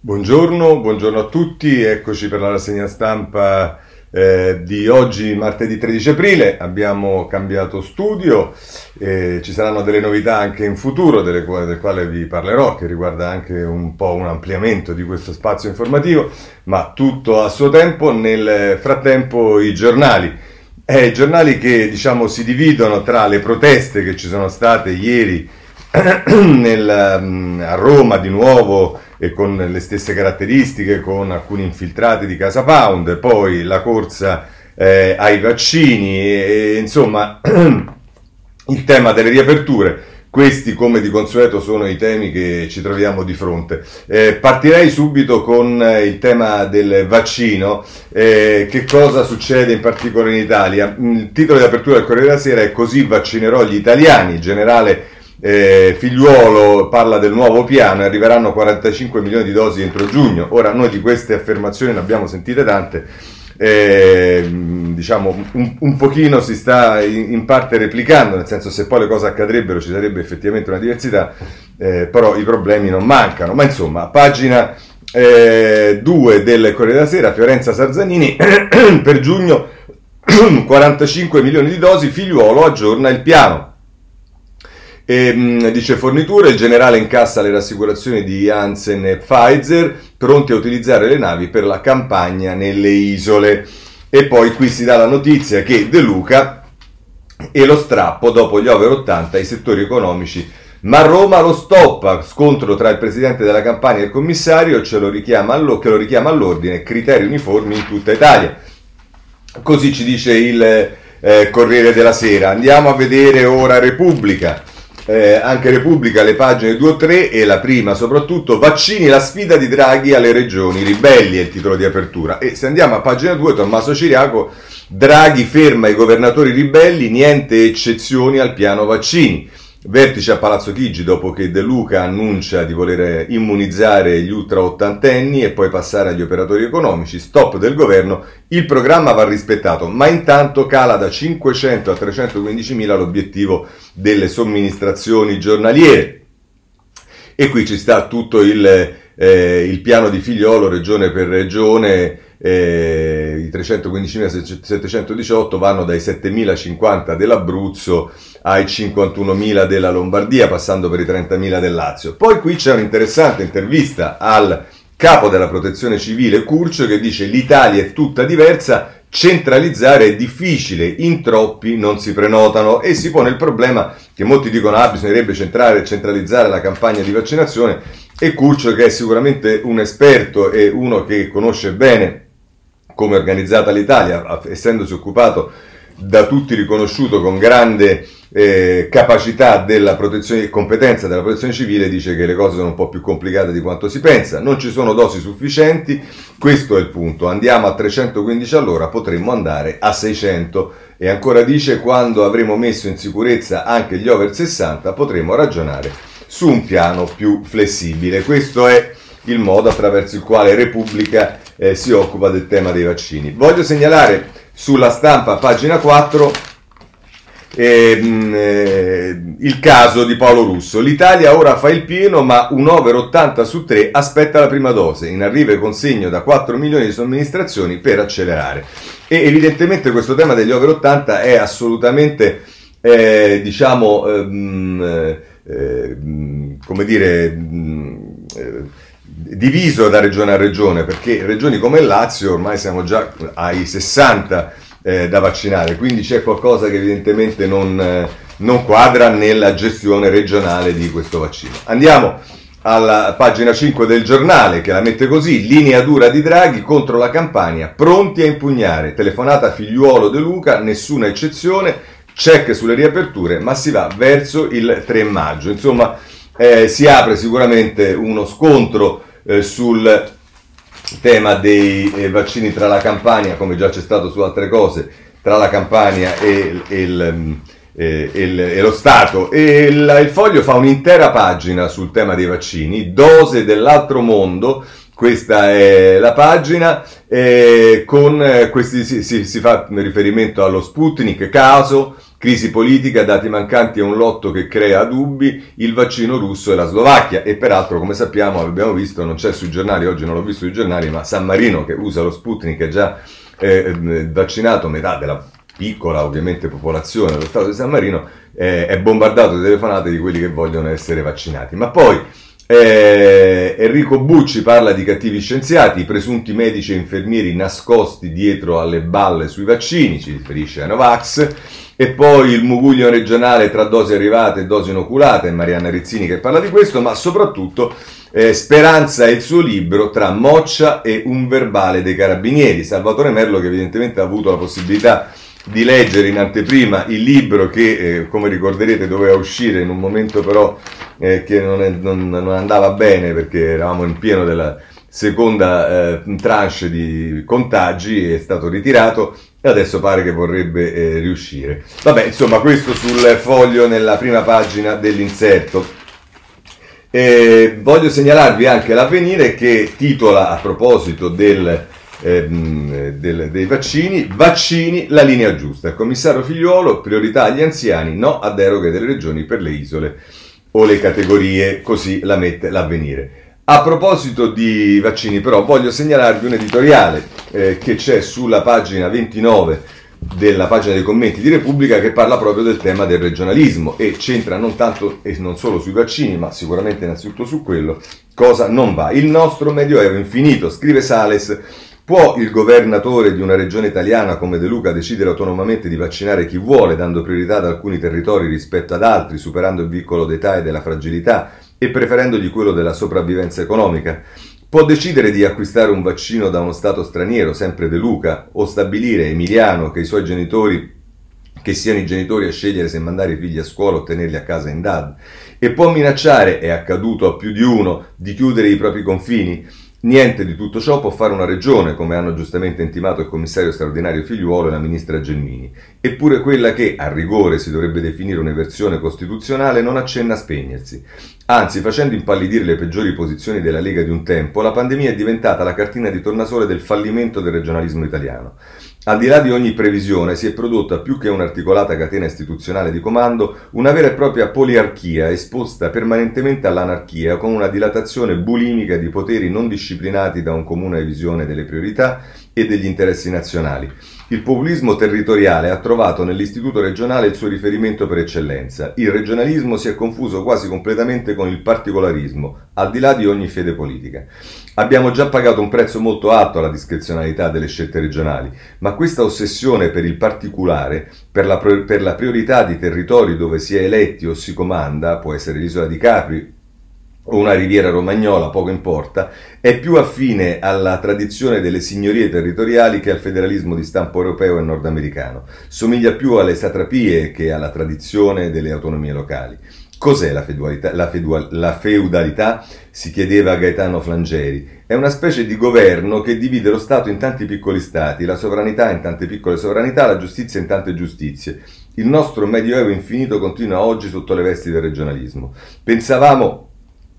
Buongiorno, buongiorno a tutti, eccoci per la rassegna stampa eh, di oggi, martedì 13 aprile. Abbiamo cambiato studio, eh, ci saranno delle novità anche in futuro, delle, del quale vi parlerò, che riguarda anche un po' un ampliamento di questo spazio informativo, ma tutto a suo tempo. Nel frattempo i giornali. Eh, giornali che diciamo si dividono tra le proteste che ci sono state ieri nel, mm, a Roma di nuovo e con le stesse caratteristiche, con alcuni infiltrati di Casa Pound, poi la corsa eh, ai vaccini, e, insomma il tema delle riaperture. Questi, come di consueto, sono i temi che ci troviamo di fronte. Eh, partirei subito con eh, il tema del vaccino. Eh, che cosa succede in particolare in Italia? Il titolo di apertura del Corriere della Sera è Così vaccinerò gli italiani. Generale eh, Figliuolo parla del nuovo piano e arriveranno 45 milioni di dosi entro giugno. Ora noi di queste affermazioni ne abbiamo sentite tante. Eh, diciamo un, un, pochino si sta in, in, parte replicando, nel senso se poi le cose accadrebbero ci sarebbe effettivamente una diversità, eh, però i problemi non mancano. Ma insomma, pagina 2 eh, del Corriere della Sera, Fiorenza Sarzanini, per giugno 45 milioni di dosi, figliuolo aggiorna il piano. E, mm, dice forniture, il generale incassa le rassicurazioni di Janssen e Pfizer, pronti a utilizzare le navi per la campagna nelle isole. E poi qui si dà la notizia che De Luca e lo strappo dopo gli over 80 ai settori economici. Ma Roma lo stoppa, scontro tra il presidente della campagna e il commissario ce lo allo, che lo richiama all'ordine, criteri uniformi in tutta Italia. Così ci dice il eh, Corriere della Sera. Andiamo a vedere ora Repubblica eh, anche Repubblica, le pagine 2 o 3 e la prima soprattutto, vaccini la sfida di Draghi alle regioni, ribelli è il titolo di apertura. E se andiamo a pagina 2, Tommaso Ciriaco, Draghi ferma i governatori ribelli, niente eccezioni al piano vaccini. Vertice a Palazzo Chigi dopo che De Luca annuncia di voler immunizzare gli ultra ottantenni e poi passare agli operatori economici, stop del governo, il programma va rispettato, ma intanto cala da 500 a 315 mila l'obiettivo delle somministrazioni giornaliere. E qui ci sta tutto il, eh, il piano di figliolo regione per regione eh, i 315.718 vanno dai 7.050 dell'Abruzzo ai 51.000 della Lombardia, passando per i 30.000 del Lazio. Poi qui c'è un'interessante intervista al capo della protezione civile Curcio che dice l'Italia è tutta diversa, centralizzare è difficile, in troppi non si prenotano e si pone il problema che molti dicono ah bisognerebbe centrare, centralizzare la campagna di vaccinazione e Curcio che è sicuramente un esperto e uno che conosce bene come è organizzata l'Italia, essendosi occupato da tutti riconosciuto con grande eh, capacità della protezione e competenza della protezione civile, dice che le cose sono un po' più complicate di quanto si pensa, non ci sono dosi sufficienti, questo è il punto, andiamo a 315 all'ora, potremmo andare a 600 e ancora dice quando avremo messo in sicurezza anche gli over 60 potremo ragionare su un piano più flessibile. Questo è il modo attraverso il quale Repubblica eh, si occupa del tema dei vaccini. Voglio segnalare sulla stampa, pagina 4, ehm, eh, il caso di Paolo Russo. L'Italia ora fa il pieno, ma un over 80 su 3 aspetta la prima dose. In arrivo e consegno da 4 milioni di somministrazioni per accelerare. E evidentemente questo tema degli over 80 è assolutamente, eh, diciamo, ehm, eh, ehm, come dire, diviso da regione a regione, perché regioni come il Lazio ormai siamo già ai 60 eh, da vaccinare, quindi c'è qualcosa che evidentemente non, eh, non quadra nella gestione regionale di questo vaccino. Andiamo alla pagina 5 del giornale che la mette così, linea dura di Draghi contro la campagna, pronti a impugnare, telefonata figliuolo De Luca, nessuna eccezione, check sulle riaperture, ma si va verso il 3 maggio. Insomma, eh, si apre sicuramente uno scontro eh, sul tema dei eh, vaccini tra la Campania, come già c'è stato su altre cose, tra la Campania e, e, il, mm, e, il, e lo Stato. E il, il, foglio fa un'intera pagina sul tema dei vaccini, dose dell'altro mondo. Questa è la pagina, eh, con questi si, si, si, fa riferimento allo Sputnik, caso, Crisi politica, dati mancanti e un lotto che crea dubbi, il vaccino russo e la Slovacchia. E peraltro, come sappiamo, abbiamo visto, non c'è sui giornali, oggi non l'ho visto sui giornali, ma San Marino che usa lo Sputnik è già eh, vaccinato metà della piccola ovviamente popolazione dello Stato di San Marino, eh, è bombardato di telefonate di quelli che vogliono essere vaccinati. Ma poi eh, Enrico Bucci parla di cattivi scienziati, presunti medici e infermieri nascosti dietro alle balle sui vaccini, ci riferisce a Novax, e poi il muguglio regionale tra dosi arrivate e dosi inoculate, Marianna Rizzini che parla di questo, ma soprattutto eh, Speranza e il suo libro tra Moccia e un verbale dei carabinieri. Salvatore Merlo che evidentemente ha avuto la possibilità di leggere in anteprima il libro che, eh, come ricorderete, doveva uscire in un momento però eh, che non, è, non, non, andava bene perché eravamo in pieno della seconda eh, tranche di contagi, è stato ritirato e adesso pare che vorrebbe eh, riuscire. Vabbè, insomma, questo sul foglio nella prima pagina dell'inserto. Eh, voglio segnalarvi anche l'avvenire che titola a proposito del ehm, del, dei vaccini, vaccini la linea giusta. Commissario Figliuolo, priorità agli anziani, no a deroghe delle regioni per le isole o le categorie, così la mette l'avvenire. A proposito di vaccini però voglio segnalarvi un editoriale eh, che c'è sulla pagina 29 della pagina dei commenti di Repubblica che parla proprio del tema del regionalismo e c'entra non tanto e non solo sui vaccini ma sicuramente innanzitutto su quello cosa non va. Il nostro medioevo infinito, scrive Sales, Può il governatore di una regione italiana come De Luca decidere autonomamente di vaccinare chi vuole, dando priorità ad alcuni territori rispetto ad altri, superando il vincolo d'età e della fragilità e preferendogli quello della sopravvivenza economica? Può decidere di acquistare un vaccino da uno Stato straniero, sempre De Luca, o stabilire, Emiliano, che i suoi genitori che siano i genitori a scegliere se mandare i figli a scuola o tenerli a casa in DAD, e può minacciare, è accaduto a più di uno, di chiudere i propri confini, Niente di tutto ciò può fare una regione, come hanno giustamente intimato il commissario straordinario Figliuolo e la ministra Gelmini. Eppure quella che, a rigore, si dovrebbe definire un'eversione costituzionale non accenna a spegnersi. Anzi, facendo impallidire le peggiori posizioni della Lega di un tempo, la pandemia è diventata la cartina di tornasole del fallimento del regionalismo italiano. Al di là di ogni previsione si è prodotta più che un'articolata catena istituzionale di comando, una vera e propria poliarchia esposta permanentemente all'anarchia con una dilatazione bulimica di poteri non disciplinati da un comune visione delle priorità e degli interessi nazionali. Il populismo territoriale ha trovato nell'istituto regionale il suo riferimento per eccellenza. Il regionalismo si è confuso quasi completamente con il particolarismo, al di là di ogni fede politica. Abbiamo già pagato un prezzo molto alto alla discrezionalità delle scelte regionali, ma questa ossessione per il particolare, per la, per la priorità di territori dove si è eletti o si comanda, può essere l'isola di Capri o una riviera romagnola, poco importa, è più affine alla tradizione delle signorie territoriali che al federalismo di stampo europeo e nordamericano. Somiglia più alle satrapie che alla tradizione delle autonomie locali. Cos'è la? La, la feudalità? si chiedeva Gaetano Flangeri. È una specie di governo che divide lo Stato in tanti piccoli Stati, la sovranità in tante piccole sovranità, la giustizia in tante giustizie. Il nostro medioevo infinito continua oggi sotto le vesti del regionalismo. Pensavamo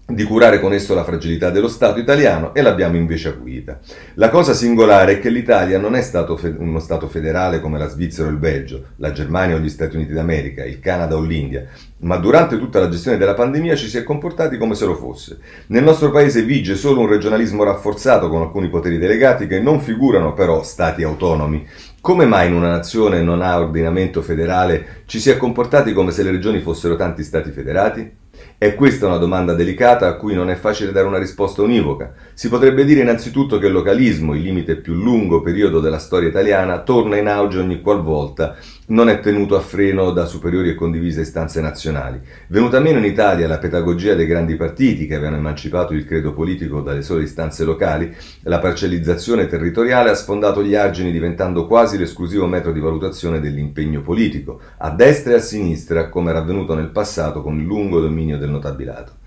di curare con esso la fragilità dello Stato italiano e l'abbiamo invece acuita. La cosa singolare è che l'Italia non è stato fe- uno Stato federale come la Svizzera o il Belgio, la Germania o gli Stati Uniti d'America, il Canada o l'India, ma durante tutta la gestione della pandemia ci si è comportati come se lo fosse. Nel nostro paese vige solo un regionalismo rafforzato con alcuni poteri delegati che non figurano però Stati autonomi. Come mai in una nazione non ha ordinamento federale ci si è comportati come se le regioni fossero tanti Stati federati? È questa una domanda delicata a cui non è facile dare una risposta univoca. Si potrebbe dire innanzitutto che il localismo, il limite più lungo periodo della storia italiana, torna in auge ogni qualvolta non è tenuto a freno da superiori e condivise istanze nazionali. Venuta meno in Italia la pedagogia dei grandi partiti che avevano emancipato il credo politico dalle sole istanze locali, la parcellizzazione territoriale ha sfondato gli argini diventando quasi l'esclusivo metro di valutazione dell'impegno politico, a destra e a sinistra, come era avvenuto nel passato con il lungo dominio del notabilato.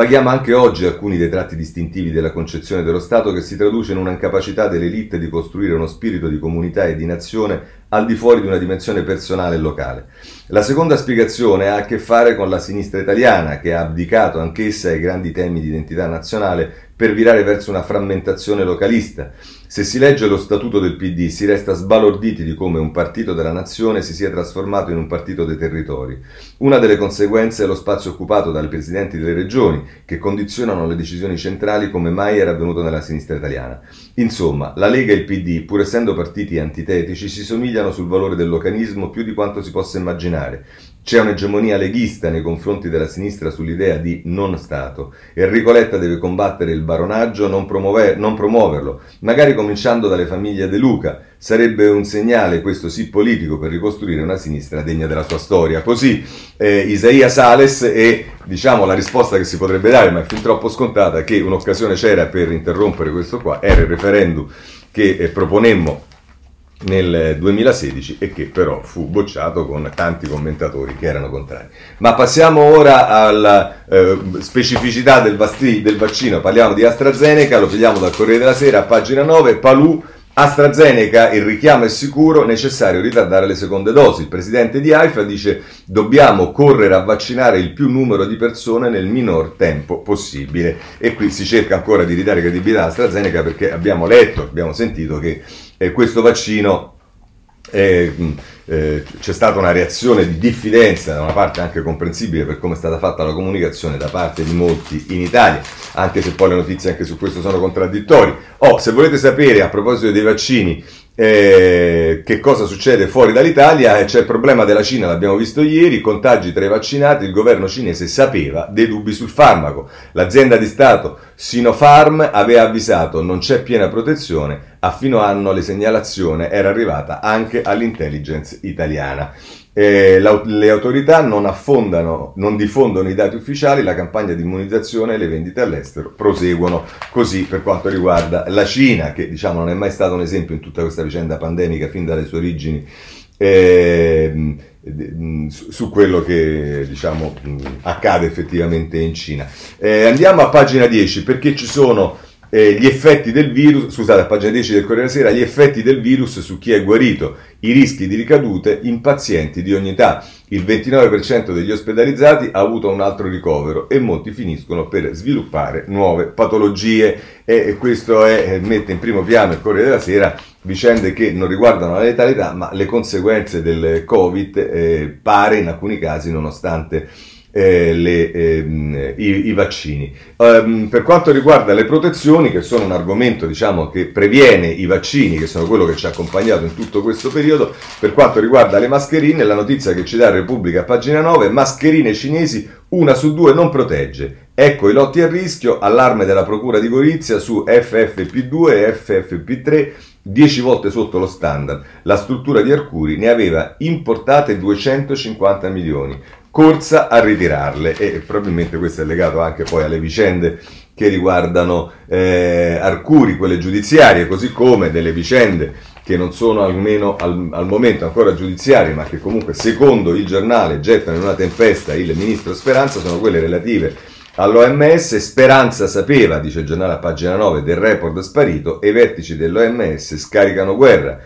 Paghiamo anche oggi alcuni dei tratti distintivi della concezione dello Stato che si traduce in una incapacità dell'elite di costruire uno spirito di comunità e di nazione al di fuori di una dimensione personale e locale. La seconda spiegazione ha a che fare con la sinistra italiana, che ha abdicato anch'essa ai grandi temi di identità nazionale per virare verso una frammentazione localista. Se si legge lo statuto del PD si resta sbalorditi di come un partito della nazione si sia trasformato in un partito dei territori. Una delle conseguenze è lo spazio occupato dai presidenti delle regioni, che condizionano le decisioni centrali come mai era avvenuto nella sinistra italiana. Insomma, la Lega e il PD, pur essendo partiti antitetici, si somigliano sul valore del localismo più di quanto si possa immaginare. C'è un'egemonia leghista nei confronti della sinistra sull'idea di non Stato. Enrico Letta deve combattere il baronaggio, non, promuover- non promuoverlo, magari cominciando dalle famiglie De Luca. Sarebbe un segnale, questo sì politico, per ricostruire una sinistra degna della sua storia. Così eh, Isaia Sales e diciamo la risposta che si potrebbe dare, ma è fin troppo scontata, che un'occasione c'era per interrompere questo qua, era il referendum che eh, proponemmo nel 2016 e che però fu bocciato con tanti commentatori che erano contrari. Ma passiamo ora alla eh, specificità del, vasti, del, vaccino, parliamo di AstraZeneca, lo pigliamo dal Corriere della Sera, pagina 9, Palù, AstraZeneca, il richiamo è sicuro, necessario ritardare le seconde dosi. Il presidente di AIFA dice dobbiamo correre a vaccinare il più numero di persone nel minor tempo possibile e qui si cerca ancora di ridare credibilità a AstraZeneca perché abbiamo letto, abbiamo sentito che eh, questo vaccino eh, eh, c'è stata una reazione di diffidenza, da una parte anche comprensibile per come è stata fatta la comunicazione da parte di molti in Italia, anche se poi le notizie anche su questo sono contraddittorie. Oh, se volete sapere a proposito dei vaccini eh, che cosa succede fuori dall'Italia, eh, c'è il problema della Cina, l'abbiamo visto ieri, contagi tra i vaccinati, il governo cinese sapeva dei dubbi sul farmaco. L'azienda di Stato Sinopharm aveva avvisato non c'è piena protezione, a fino anno la segnalazione era arrivata anche all'intelligence italiana. Eh, le autorità non, affondano, non diffondono i dati ufficiali, la campagna di immunizzazione e le vendite all'estero proseguono così per quanto riguarda la Cina, che diciamo non è mai stato un esempio in tutta questa vicenda pandemica fin dalle sue origini. Eh, su quello che diciamo, accade effettivamente in Cina. Eh, andiamo a pagina 10 perché ci sono eh, gli effetti del virus, scusate, pagina 10 del Corriere della Sera, gli effetti del virus su chi è guarito, i rischi di ricadute in pazienti di ogni età. Il 29% degli ospedalizzati ha avuto un altro ricovero e molti finiscono per sviluppare nuove patologie e questo è, mette in primo piano il Corriere della Sera vicende che non riguardano la letalità ma le conseguenze del Covid eh, pare in alcuni casi nonostante eh, le, ehm, i, i, vaccini. Um, per quanto riguarda le protezioni, che sono un argomento diciamo, che previene i vaccini, che sono quello che ci ha accompagnato in tutto questo periodo, per quanto riguarda le mascherine, la notizia che ci dà Repubblica, pagina 9, mascherine cinesi, una su due non protegge. Ecco i lotti a rischio, allarme della Procura di Gorizia su FFP2 e FFP3, 10 volte sotto lo standard. La struttura di Arcuri ne aveva importate 250 milioni corsa a ritirarle e probabilmente questo è legato anche poi alle vicende che riguardano eh, Arcuri, quelle giudiziarie, così come delle vicende che non sono almeno al, al, momento ancora giudiziarie, ma che comunque secondo il giornale gettano in una tempesta il ministro Speranza, sono quelle relative all'OMS. Speranza sapeva, dice il giornale a pagina 9, del report sparito e i vertici dell'OMS scaricano guerra.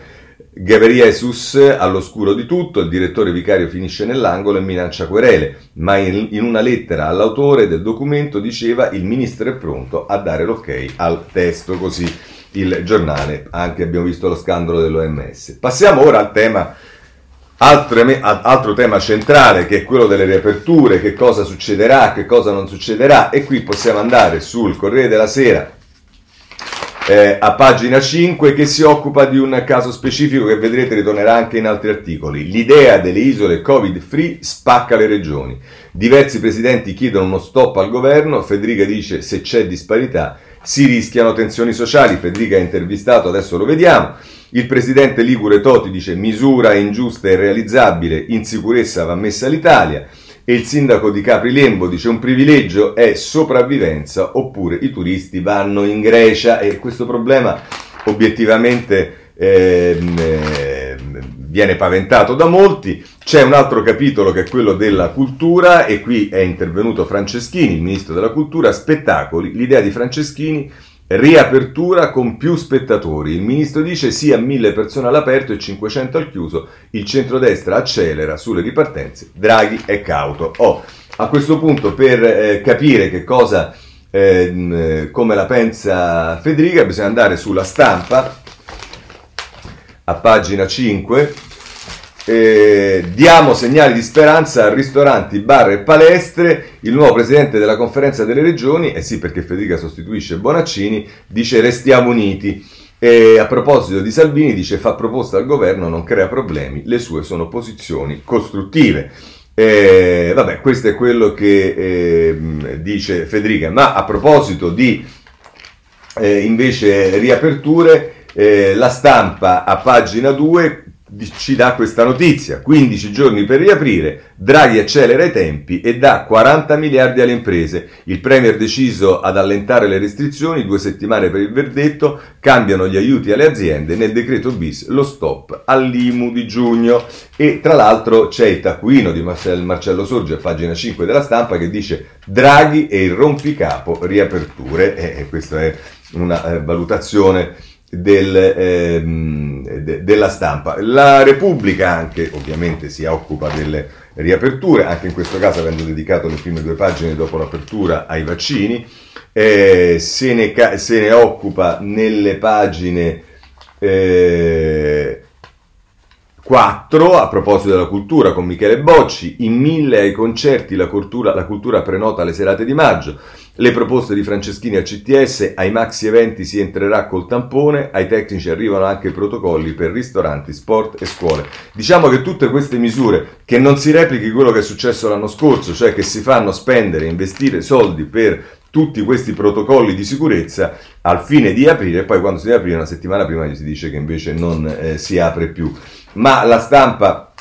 Gabriesus all'oscuro di tutto, il direttore vicario finisce nell'angolo e minaccia querele, ma in, in, una lettera all'autore del documento diceva il ministro è pronto a dare l'ok al testo, così il giornale, anche abbiamo visto lo scandalo dell'OMS. Passiamo ora al tema, altro tema centrale che è quello delle riaperture, che cosa succederà, che cosa non succederà e qui possiamo andare sul Corriere della Sera eh, a pagina 5 che si occupa di un caso specifico che vedrete ritornerà anche in altri articoli. L'idea delle isole covid free spacca le regioni. Diversi presidenti chiedono uno stop al governo, Federica dice se c'è disparità si rischiano tensioni sociali, Federica è intervistato, adesso lo vediamo. Il presidente Ligure Toti dice misura ingiusta e irrealizzabile, in sicurezza va messa l'Italia. E il sindaco di Capri Lembo dice un privilegio è sopravvivenza oppure i turisti vanno in Grecia e questo problema obiettivamente eh, eh, viene paventato da molti. C'è un altro capitolo che è quello della cultura e qui è intervenuto Franceschini, il ministro della cultura, spettacoli, l'idea di Franceschini Riapertura con più spettatori. Il ministro dice sì a mille persone all'aperto e 500 al chiuso. Il centrodestra accelera sulle ripartenze. Draghi è cauto. Oh, a questo punto, per eh, capire che cosa, eh, come la pensa Federica, bisogna andare sulla stampa a pagina 5 eh, diamo segnali di speranza a ristoranti, bar e palestre. Il nuovo presidente della conferenza delle regioni, e eh sì perché Federica sostituisce Bonaccini, dice restiamo uniti. E a proposito di Salvini dice fa proposta al governo, non crea problemi, le sue sono posizioni costruttive. Eh, vabbè, questo è quello che eh, dice Federica. Ma a proposito di eh, invece riaperture, eh, la stampa a pagina 2 ci dà questa notizia, 15 giorni per riaprire, Draghi accelera i tempi e dà 40 miliardi alle imprese, il Premier deciso ad allentare le restrizioni, due settimane per il verdetto, cambiano gli aiuti alle aziende, nel decreto bis lo stop all'IMU di giugno. E tra l'altro c'è il taccuino di Marcello Sorge a pagina 5 della stampa che dice Draghi e il rompicapo riaperture e questa è una eh, valutazione del, ehm, de, della stampa. La Repubblica anche ovviamente si occupa delle riaperture, anche in questo caso avendo dedicato le prime due pagine dopo l'apertura ai vaccini, eh, se, ne, se, ne, occupa nelle pagine eh, 4, a proposito della cultura, con Michele Bocci, in mille ai concerti la cultura, la cultura prenota le serate di maggio, le proposte di Franceschini al CTS, ai maxi eventi si entrerà col tampone, ai tecnici arrivano anche i protocolli per ristoranti, sport e scuole. Diciamo che tutte queste misure, che non si replichi quello che è successo l'anno scorso, cioè che si fanno spendere, investire soldi per tutti questi protocolli di sicurezza al fine di aprire poi quando si deve aprire una settimana prima gli si dice che invece non eh, si apre più ma la stampa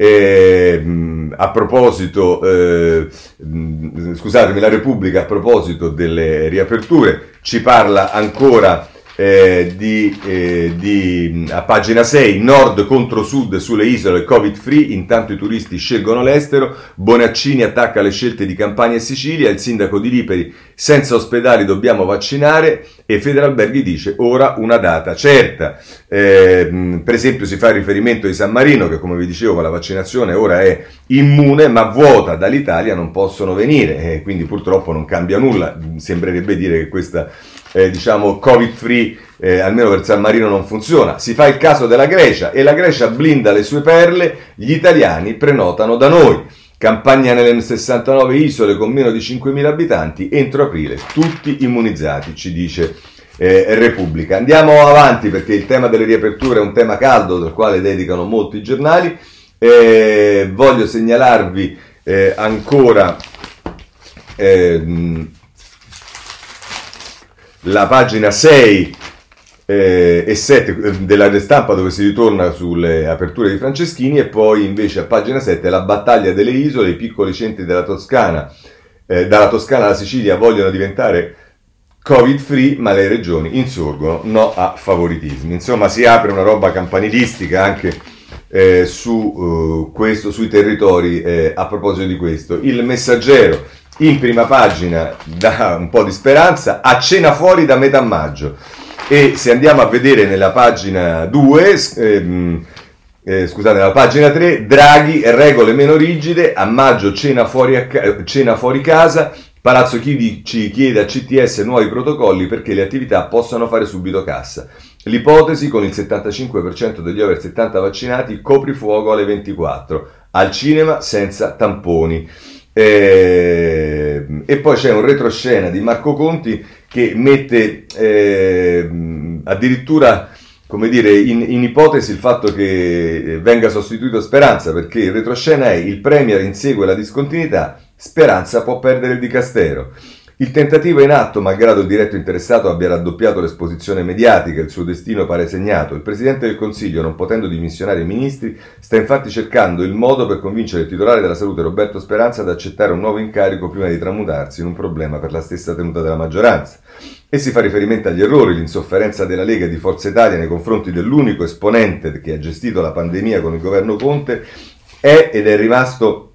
eh, a proposito, eh, scusatemi, la Repubblica a proposito delle riaperture ci parla ancora eh, di, eh, di, a pagina 6, nord contro sud sulle isole covid free, intanto i turisti scelgono l'estero, Bonaccini attacca le scelte di Campania e Sicilia, il sindaco di Liperi, senza ospedali dobbiamo vaccinare e Federalberghi dice ora una data certa. Eh, per esempio si fa riferimento di San Marino che come vi dicevo la vaccinazione ora è immune ma vuota dall'Italia, non possono venire, eh, quindi purtroppo non cambia nulla, sembrerebbe dire che questa eh, diciamo covid free eh, almeno per San Marino non funziona. Si fa il caso della Grecia e la Grecia blinda le sue perle, gli italiani prenotano da noi. Campagna nelle 69 isole con meno di 5.000 abitanti, entro aprile tutti immunizzati, ci dice eh, Repubblica. Andiamo avanti perché il tema delle riaperture è un tema caldo del quale dedicano molti giornali. Eh, voglio segnalarvi eh, ancora ehm, la pagina 6 eh, e 7 eh, della stampa dove si ritorna sulle aperture di Franceschini e poi invece a pagina 7 la battaglia delle isole, i piccoli centri della Toscana, eh, dalla Toscana alla Sicilia vogliono diventare covid free ma le regioni insorgono, no a favoritismi. Insomma si apre una roba campanilistica anche eh, su uh, questo, sui territori eh, a proposito di questo. Il messaggero in prima pagina dà un po' di speranza, a cena fuori da metà maggio. E se andiamo a vedere nella pagina 2, ehm, eh, scusate, nella pagina 3, Draghi, regole meno rigide, a maggio cena fuori, a cena fuori casa, Palazzo Chidi ci chiede a CTS nuovi protocolli perché le attività possano fare subito cassa. L'ipotesi con il 75% degli over 70 vaccinati, coprifuoco alle 24, al cinema senza tamponi. Eh, e poi c'è un retroscena di Marco Conti che mette eh, addirittura come dire, in, in, ipotesi il fatto che venga sostituito Speranza, perché il retroscena è il Premier insegue la discontinuità, Speranza può perdere il dicastero. Il tentativo è in atto, malgrado il diretto interessato abbia raddoppiato l'esposizione mediatica, il suo destino pare segnato. Il Presidente del Consiglio, non potendo dimissionare i ministri, sta infatti cercando il modo per convincere il titolare della salute Roberto Speranza ad accettare un nuovo incarico prima di tramutarsi in un problema per la stessa tenuta della maggioranza. E si fa riferimento agli errori, l'insofferenza della Lega e di Forza Italia nei confronti dell'unico esponente che ha gestito la pandemia con il governo Conte è ed è rimasto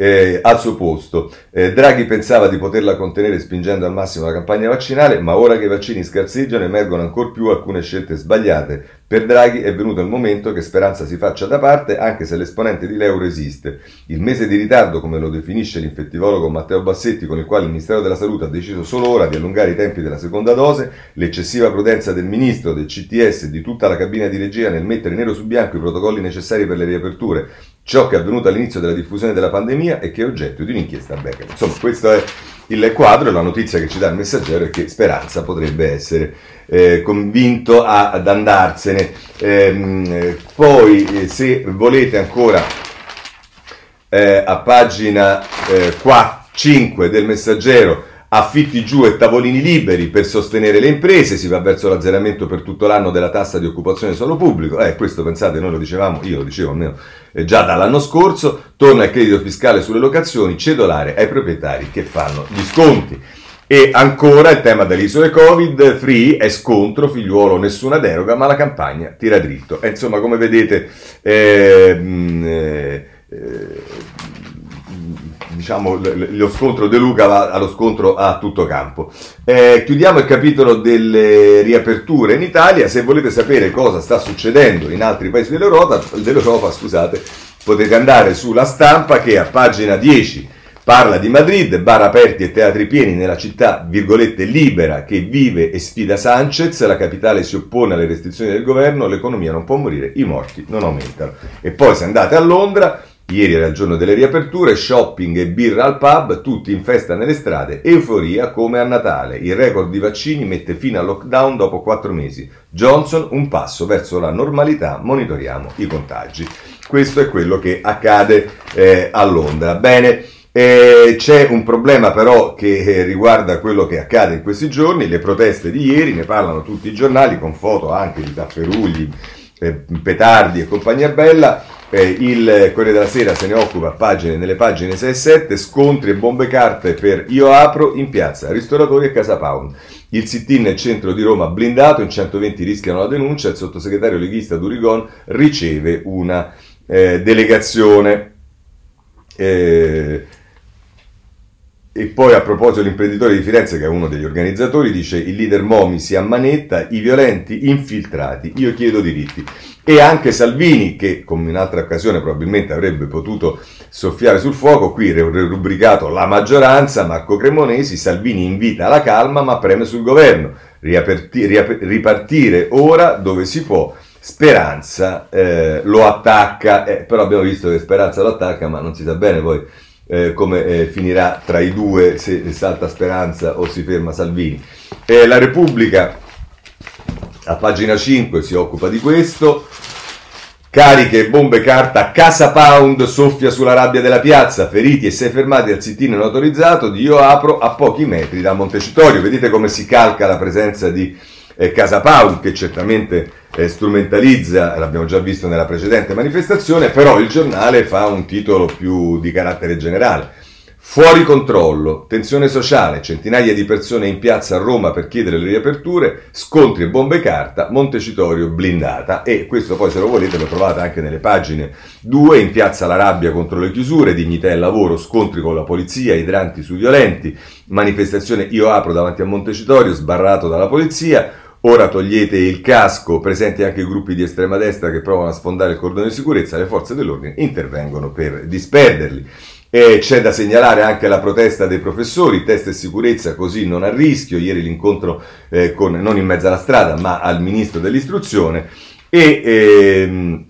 eh, al suo posto. Eh, Draghi pensava di poterla contenere spingendo al massimo la campagna vaccinale, ma ora che i vaccini scarseggiano emergono ancora più alcune scelte sbagliate. Per Draghi è venuto il momento che Speranza si faccia da parte, anche se l'esponente di l'euro esiste. Il mese di ritardo, come lo definisce l'infettivologo Matteo Bassetti, con il quale il Ministero della Salute ha deciso solo ora di allungare i tempi della seconda dose, l'eccessiva prudenza del Ministro, del CTS e di tutta la cabina di regia nel mettere nero su bianco i protocolli necessari per le riaperture, ciò che è avvenuto all'inizio della diffusione della pandemia e che è oggetto di un'inchiesta a Becker. Insomma, questo è il quadro e la notizia che ci dà il messaggero è che Speranza potrebbe essere eh, convinto a, ad andarsene. Ehm, poi, eh, se volete ancora, eh, a pagina 4, eh, 5 del messaggero, affitti giù e tavolini liberi per sostenere le imprese, si va verso l'azzeramento per tutto l'anno della tassa di occupazione solo pubblico, eh, questo pensate, noi lo dicevamo, io lo dicevo almeno eh, già dall'anno scorso, torna il credito fiscale sulle locazioni, cedolare ai proprietari che fanno gli sconti. E ancora il tema delle isole Covid, free è scontro, figliuolo, nessuna deroga, ma la campagna tira dritto. E insomma, come vedete, ehm, eh, eh, diciamo, lo scontro De Luca va allo scontro a tutto campo. Eh, chiudiamo il capitolo delle riaperture in Italia. Se volete sapere cosa sta succedendo in altri paesi dell'Europa, dell'Europa scusate, potete andare sulla stampa che a pagina 10 Parla di Madrid, bar aperti e teatri pieni nella città, virgolette, libera che vive e sfida Sanchez, la capitale si oppone alle restrizioni del governo, l'economia non può morire, i morti non aumentano. E poi se andate a Londra, Ieri era il giorno delle riaperture, shopping e birra al pub, tutti in festa nelle strade, euforia come a Natale. Il record di vaccini mette fine al lockdown dopo quattro mesi. Johnson un passo verso la normalità, monitoriamo i contagi. Questo è quello che accade eh, a Londra. Bene. Eh, c'è un problema però che eh, riguarda quello che accade in questi giorni, le proteste di ieri, ne parlano tutti i giornali con foto anche di tafferugli, eh, petardi e compagnia bella. Eh, il Corriere della Sera se ne occupa pagine, nelle pagine 6 e 7, scontri e bombe carte per Io Apro in piazza, ristoratori e Casa Pound. Il sit-in nel centro di Roma blindato, in 120 rischiano la denuncia, il sottosegretario leghista Durigon riceve una eh, delegazione. Eh, e poi a proposito l'imprenditore di Firenze, che è uno degli organizzatori, dice il leader Momi si ammanetta, i violenti infiltrati, io chiedo diritti. E anche Salvini, che come in un'altra occasione probabilmente avrebbe potuto soffiare sul fuoco, qui rubricato la maggioranza, Marco Cremonesi, Salvini invita alla calma ma preme sul governo, riaperti, riap- ripartire ora dove si può. Speranza eh, lo attacca, eh, però abbiamo visto che Speranza lo attacca, ma non si sa bene poi eh, come eh, finirà tra i due, se salta Speranza o si ferma Salvini. Eh, la Repubblica a pagina 5 si occupa di questo. Cariche e bombe carta, Casa Pound soffia sulla rabbia della piazza, feriti e sei fermati al sit-in non autorizzato di Io Apro a pochi metri da Montecitorio. Vedete come si calca la presenza di eh, Casa Pound che certamente eh, strumentalizza, l'abbiamo già visto nella precedente manifestazione, però il giornale fa un titolo più di carattere generale. Fuori controllo, tensione sociale, centinaia di persone in piazza a Roma per chiedere le riaperture, scontri e bombe carta, Montecitorio blindata e questo poi se lo volete lo trovate anche nelle pagine 2, in piazza la rabbia contro le chiusure, dignità e lavoro, scontri con la polizia, idranti sui violenti, manifestazione io apro davanti a Montecitorio, sbarrato dalla polizia, Ora togliete il casco, presenti anche gruppi di estrema destra che provano a sfondare il cordone di sicurezza, le forze dell'ordine intervengono per disperderli. E c'è da segnalare anche la protesta dei professori, test e sicurezza così non a rischio, ieri l'incontro eh, con, non in mezzo alla strada ma al ministro dell'istruzione. E ehm,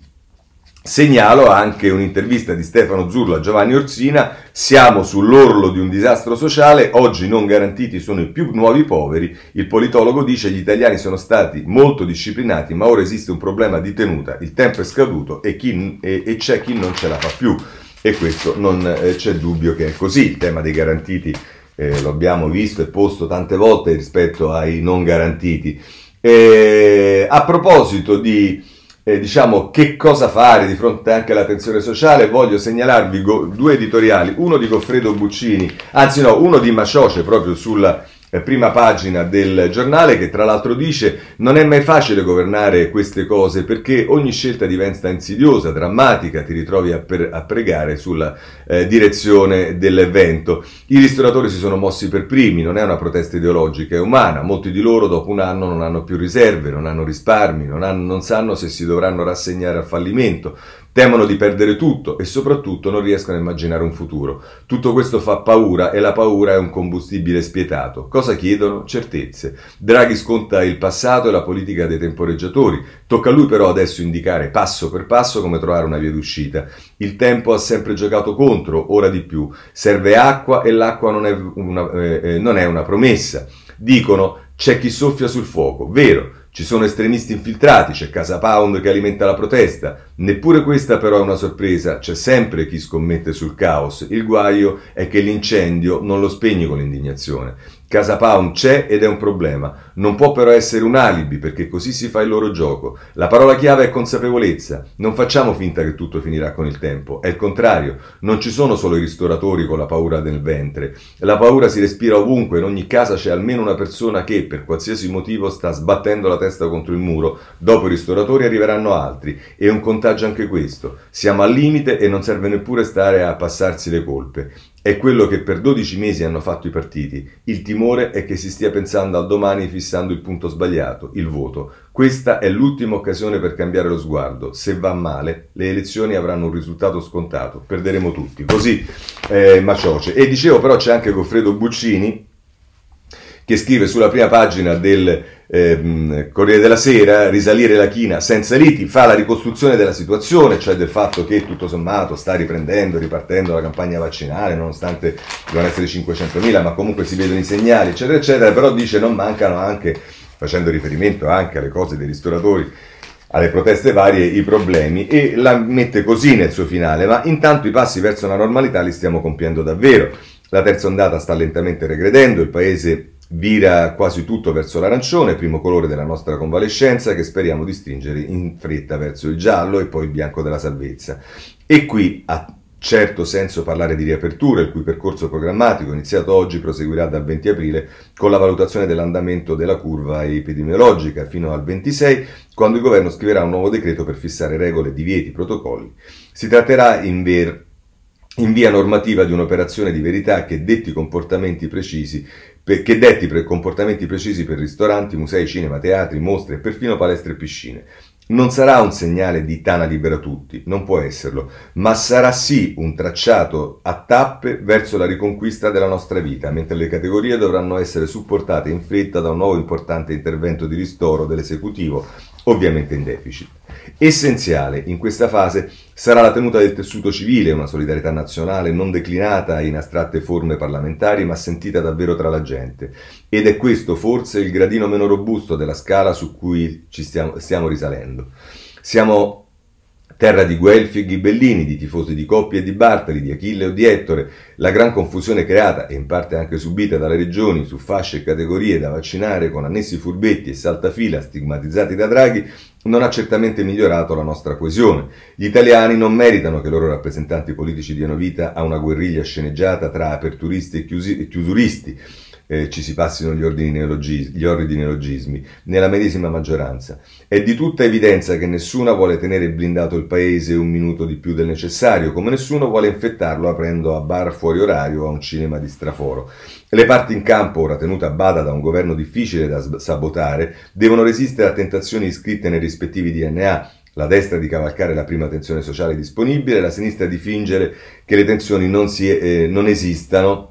Segnalo anche un'intervista di Stefano Zurlo a Giovanni Orsina, siamo sull'orlo di un disastro sociale, oggi non garantiti sono i più nuovi poveri, il politologo dice gli italiani sono stati molto disciplinati ma ora esiste un problema di tenuta, il tempo è scaduto e, chi, e, e c'è chi non ce la fa più e questo non eh, c'è dubbio che è così, il tema dei garantiti eh, lo abbiamo visto e posto tante volte rispetto ai non garantiti. Eh, a proposito di eh, diciamo che cosa fare di fronte anche alla tensione sociale, voglio segnalarvi go- due editoriali, uno di Goffredo Buccini, anzi no, uno di Macioce proprio sulla prima pagina del giornale che tra l'altro dice non è mai facile governare queste cose perché ogni scelta diventa insidiosa, drammatica, ti ritrovi a, per, a pregare sulla eh, direzione dell'evento. I ristoratori si sono mossi per primi, non è una protesta ideologica, è umana, molti di loro dopo un anno non hanno più riserve, non hanno risparmi, non, hanno, non sanno se si dovranno rassegnare al fallimento, Temono di perdere tutto e soprattutto non riescono a immaginare un futuro. Tutto questo fa paura e la paura è un combustibile spietato. Cosa chiedono? Certezze. Draghi sconta il passato e la politica dei temporeggiatori. Tocca a lui però adesso indicare passo per passo come trovare una via d'uscita. Il tempo ha sempre giocato contro, ora di più. Serve acqua e l'acqua non è una, eh, eh non è una promessa. Dicono c'è chi soffia sul fuoco. Vero. Ci sono estremisti infiltrati, c'è Casa Pound che alimenta la protesta. Neppure questa però è una sorpresa, c'è sempre chi scommette sul caos. Il guaio è che l'incendio non lo spegni con l'indignazione. Casa Pound c'è ed è un problema. Non può però essere un alibi perché così si fa il loro gioco. La parola chiave è consapevolezza. Non facciamo finta che tutto finirà con il tempo. È il contrario. Non ci sono solo i ristoratori con la paura del ventre. La paura si respira ovunque. In ogni casa c'è almeno una persona che, per qualsiasi motivo, sta sbattendo la testa contro il muro. Dopo i ristoratori arriveranno altri. È un contagio anche questo. Siamo al limite e non serve neppure stare a passarsi le colpe. È quello che per 12 mesi hanno fatto i partiti. Il timore è che si stia pensando al domani fissando il punto sbagliato, il voto. Questa è l'ultima occasione per cambiare lo sguardo. Se va male, le elezioni avranno un risultato scontato. Perderemo tutti. Così eh, Macioce. E dicevo però c'è anche Goffredo Buccini che scrive sulla prima pagina del eh, Corriere della Sera, risalire la china senza liti, fa la ricostruzione della situazione, cioè del fatto che tutto sommato sta riprendendo, ripartendo la campagna vaccinale, nonostante devono essere 500.000, ma comunque si vedono i segnali, eccetera, eccetera, però dice non mancano anche, facendo riferimento anche alle cose dei ristoratori, alle proteste varie i problemi e la mette così nel suo finale, ma intanto i passi verso la normalità li stiamo compiendo davvero. La terza ondata sta lentamente regredendo, il paese Vira quasi tutto verso l'arancione, primo colore della nostra convalescenza, che speriamo di stringere in fretta verso il giallo e poi il bianco della salvezza. E qui ha certo senso parlare di riapertura, il cui percorso programmatico, iniziato oggi, proseguirà dal 20 aprile con la valutazione dell'andamento della curva epidemiologica fino al 26, quando il governo scriverà un nuovo decreto per fissare regole, divieti, protocolli. Si tratterà in ver in via normativa di un'operazione di verità che detti comportamenti precisi che detti per comportamenti precisi per ristoranti, musei, cinema, teatri, mostre e perfino palestre e piscine. Non sarà un segnale di Tana libera tutti, non può esserlo, ma sarà sì un tracciato a tappe verso la riconquista della nostra vita, mentre le categorie dovranno essere supportate in fretta da un nuovo importante intervento di ristoro dell'esecutivo, ovviamente in deficit. Essenziale in questa fase sarà la tenuta del tessuto civile, una solidarietà nazionale non declinata in astratte forme parlamentari ma sentita davvero tra la gente. Ed è questo forse il gradino meno robusto della scala su cui ci stiamo, stiamo risalendo. Siamo terra di Guelfi e Ghibellini, di tifosi di Coppi e di Bartali, di Achille o di Ettore, la gran confusione creata e in parte anche subita dalle regioni su fasce e categorie da vaccinare con annessi furbetti e saltafila stigmatizzati da Draghi non ha certamente migliorato la nostra coesione. Gli italiani non meritano che i loro rappresentanti politici diano vita a una guerriglia sceneggiata tra aperturisti e, chiusi- e chiusuristi eh, ci si passino gli, neologismi, gli orridi neologismi, nella medesima maggioranza. È di tutta evidenza che nessuna vuole tenere blindato il paese un minuto di più del necessario, come nessuno vuole infettarlo aprendo a bar fuori orario o a un cinema di straforo. Le parti in campo, ora tenute a bada da un governo difficile da sabotare, devono resistere a tentazioni iscritte nei rispettivi DNA, la destra di cavalcare la prima tensione sociale disponibile, la sinistra di fingere che le tensioni non, si, eh, non esistano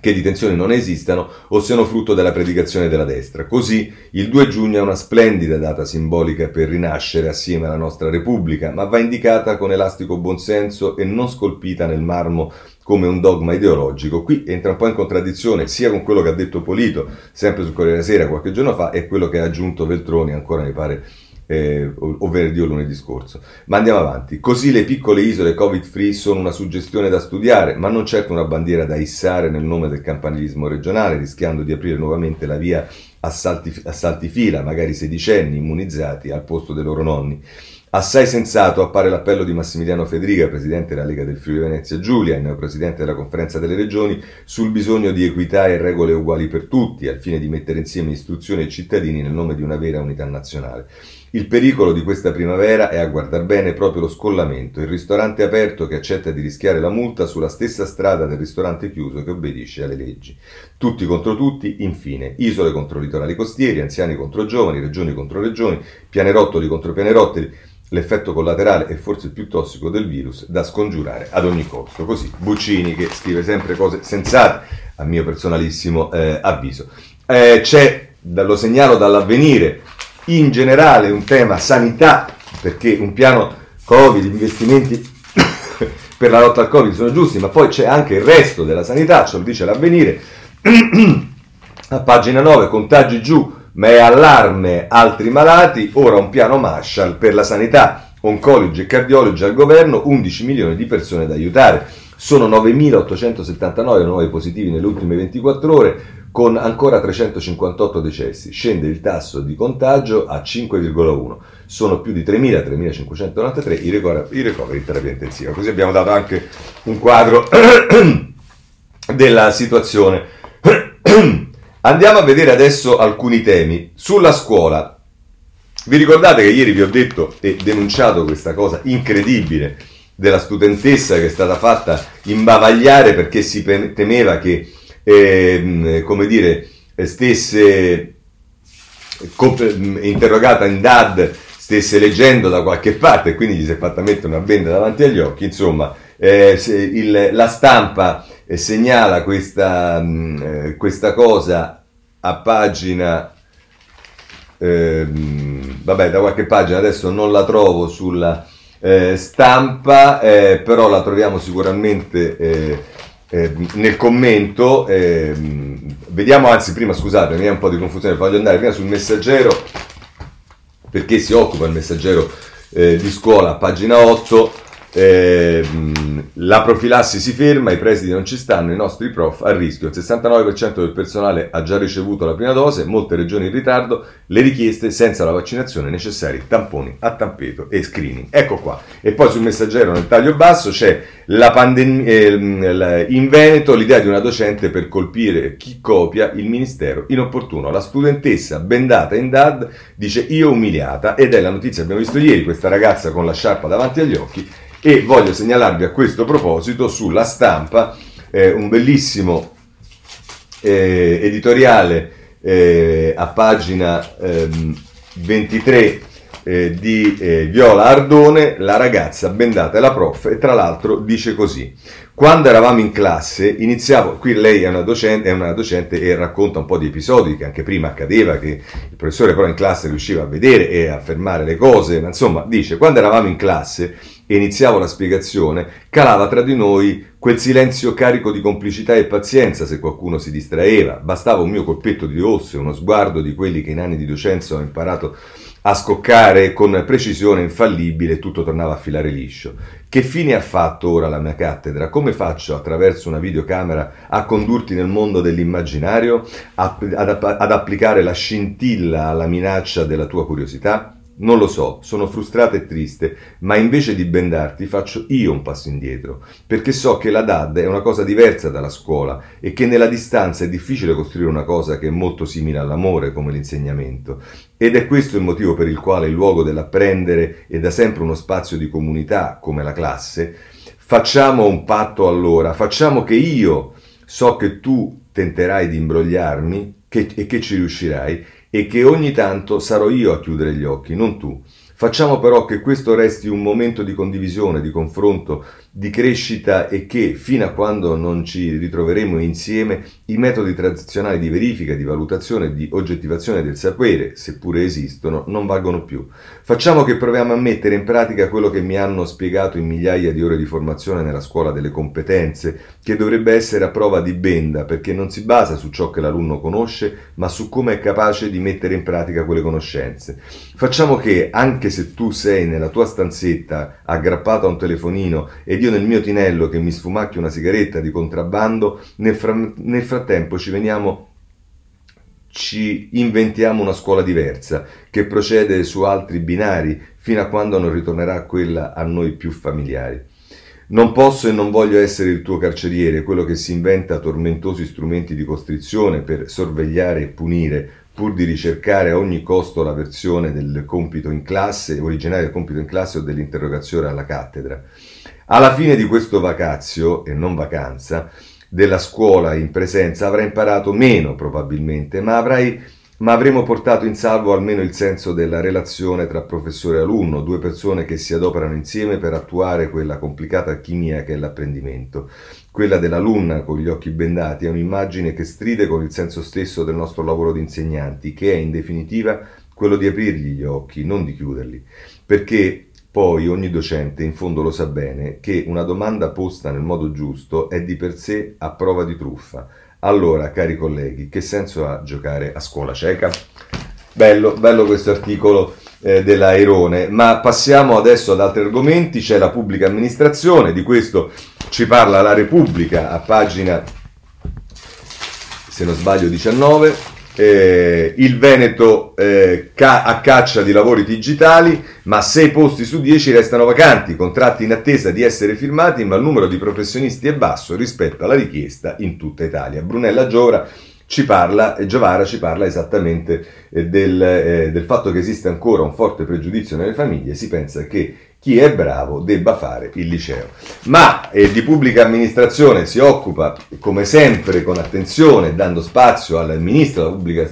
che di tensioni non esistano o siano frutto della predicazione della destra. Così il 2 giugno è una splendida data simbolica per rinascere assieme alla nostra Repubblica, ma va indicata con elastico buonsenso e non scolpita nel marmo come un dogma ideologico. Qui entra un po' in contraddizione sia con quello che ha detto Polito, sempre sul Corriere della Sera qualche giorno fa, e quello che ha aggiunto Veltroni, ancora mi pare eh, o venerdì o lunedì scorso. Ma andiamo avanti. Così le piccole isole covid-free sono una suggestione da studiare, ma non certo una bandiera da issare nel nome del campanilismo regionale, rischiando di aprire nuovamente la via a salti, a salti fila, magari sedicenni immunizzati al posto dei loro nonni. Assai sensato appare l'appello di Massimiliano Federica, presidente della Lega del Friuli Venezia Giulia e neopresidente della Conferenza delle Regioni, sul bisogno di equità e regole uguali per tutti, al fine di mettere insieme istruzioni e cittadini nel nome di una vera unità nazionale. Il pericolo di questa primavera è a guardar bene proprio lo scollamento, il ristorante aperto che accetta di rischiare la multa sulla stessa strada del ristorante chiuso che obbedisce alle leggi. Tutti contro tutti, infine, isole contro litorali costieri, anziani contro giovani, regioni contro regioni, pianerottoli contro pianerottoli, l'effetto collaterale è forse il più tossico del virus da scongiurare ad ogni costo. Così Buccini che scrive sempre cose sensate, a mio personalissimo eh, avviso. Eh, c'è, lo segnalo dall'avvenire, in generale un tema sanità, perché un piano Covid, investimenti per la lotta al Covid sono giusti, ma poi c'è anche il resto della sanità, ce lo dice l'avvenire. A pagina 9, contagi giù, ma è allarme altri malati, ora un piano Marshall per la sanità, oncologi e cardiologi al governo, 11 milioni di persone da aiutare. Sono 9.879 nuovi positivi nelle ultime 24 ore, con ancora 358 decessi. Scende il tasso di contagio a 5,1. Sono più di 3.000, 3.593 i ricoveri, i ricoveri in terapia intensiva. Così abbiamo dato anche un quadro della situazione. Andiamo a vedere adesso alcuni temi. Sulla scuola, vi ricordate che ieri vi ho detto e denunciato questa cosa incredibile della studentessa che è stata fatta imbavagliare perché si temeva che eh, come dire, stesse interrogata in DAD, stesse leggendo da qualche parte e quindi gli si è fatta mettere una benda davanti agli occhi. Insomma, eh, il, la stampa eh, segnala questa, mh, eh, questa, cosa a pagina. Ehm, vabbè, da qualche pagina adesso non la trovo sulla eh, stampa, eh, però la troviamo sicuramente eh, nel commento, eh, vediamo anzi prima, scusate, mi è un po' di confusione, voglio andare prima sul messaggero, perché si occupa il messaggero eh, di scuola, pagina 8, eh, la profilassi si ferma, i presidi non ci stanno, i nostri prof a rischio. Il 69% del personale ha già ricevuto la prima dose, molte regioni in ritardo, le richieste senza la vaccinazione necessari, tamponi a tappeto e screening. Ecco qua. E poi sul messaggero nel taglio basso c'è la pandemia, eh, in Veneto l'idea di una docente per colpire chi copia il ministero inopportuno. La studentessa bendata in DAD dice io umiliata ed è la notizia, abbiamo visto ieri, questa ragazza con la sciarpa davanti agli occhi e voglio segnalarvi a questo proposito sulla stampa eh, un bellissimo eh, editoriale eh, a pagina 23 ehm, eh, di eh, Viola Ardone, la ragazza bendata e la prof, e tra l'altro dice così. Quando eravamo in classe, iniziavo, qui lei è una, docente, è una docente e racconta un po' di episodi che anche prima accadeva, che il professore però in classe riusciva a vedere e a fermare le cose, ma insomma dice, quando eravamo in classe e iniziavo la spiegazione, calava tra di noi quel silenzio carico di complicità e pazienza se qualcuno si distraeva. Bastava un mio colpetto di osse, uno sguardo di quelli che in anni di docenza ho imparato a scoccare con precisione infallibile e tutto tornava a filare liscio. Che fine ha fatto ora la mia cattedra? Come faccio attraverso una videocamera a condurti nel mondo dell'immaginario, ad, ad applicare la scintilla alla minaccia della tua curiosità? Non lo so, sono frustrata e triste, ma invece di bendarti faccio io un passo indietro, perché so che la DAD è una cosa diversa dalla scuola e che nella distanza è difficile costruire una cosa che è molto simile all'amore come l'insegnamento. Ed è questo il motivo per il quale il luogo dell'apprendere è da sempre uno spazio di comunità come la classe. Facciamo un patto allora, facciamo che io so che tu tenterai di imbrogliarmi che, e che ci riuscirai e che ogni tanto sarò io a chiudere gli occhi, non tu. Facciamo però che questo resti un momento di condivisione, di confronto, di crescita e che, fino a quando non ci ritroveremo insieme, i metodi tradizionali di verifica, di valutazione, di oggettivazione del sapere, seppure esistono, non valgono più. Facciamo che proviamo a mettere in pratica quello che mi hanno spiegato in migliaia di ore di formazione nella scuola delle competenze, che dovrebbe essere a prova di benda, perché non si basa su ciò che l'alunno conosce, ma su come è capace di mettere in pratica quelle conoscenze. Facciamo che, anche se tu sei nella tua stanzetta aggrappato a un telefonino ed io nel mio tinello che mi sfumacchio una sigaretta di contrabbando, nel, fra- nel frattempo ci veniamo ci inventiamo una scuola diversa che procede su altri binari fino a quando non ritornerà quella a noi più familiari. Non posso e non voglio essere il tuo carceriere, quello che si inventa tormentosi strumenti di costrizione per sorvegliare e punire, pur di ricercare a ogni costo la versione del compito in classe, originale del compito in classe o dell'interrogazione alla cattedra. Alla fine di questo vacazio, e non vacanza, della scuola in presenza avrai imparato meno probabilmente, ma avrai ma avremo portato in salvo almeno il senso della relazione tra professore e alunno, due persone che si adoperano insieme per attuare quella complicata alchimia che è l'apprendimento. Quella dell'alunna con gli occhi bendati è un'immagine che stride con il senso stesso del nostro lavoro di insegnanti, che è in definitiva quello di aprirgli gli occhi, non di chiuderli, perché poi ogni docente in fondo lo sa bene che una domanda posta nel modo giusto è di per sé a prova di truffa allora, cari colleghi, che senso ha giocare a scuola cieca? Bello, bello questo articolo eh, dell'Airone, ma passiamo adesso ad altri argomenti. C'è la pubblica amministrazione, di questo ci parla la Repubblica a pagina, se non sbaglio, 19 eh, il Veneto eh, ca- a caccia di lavori digitali, ma 6 posti su 10 restano vacanti, contratti in attesa di essere firmati, ma il numero di professionisti è basso rispetto alla richiesta in tutta Italia. Brunella Giovara ci parla, Giovara ci parla esattamente eh, del, eh, del fatto che esiste ancora un forte pregiudizio nelle famiglie, si pensa che chi è bravo debba fare il liceo. Ma eh, di pubblica amministrazione si occupa, come sempre, con attenzione, dando spazio al ministro della pubblica,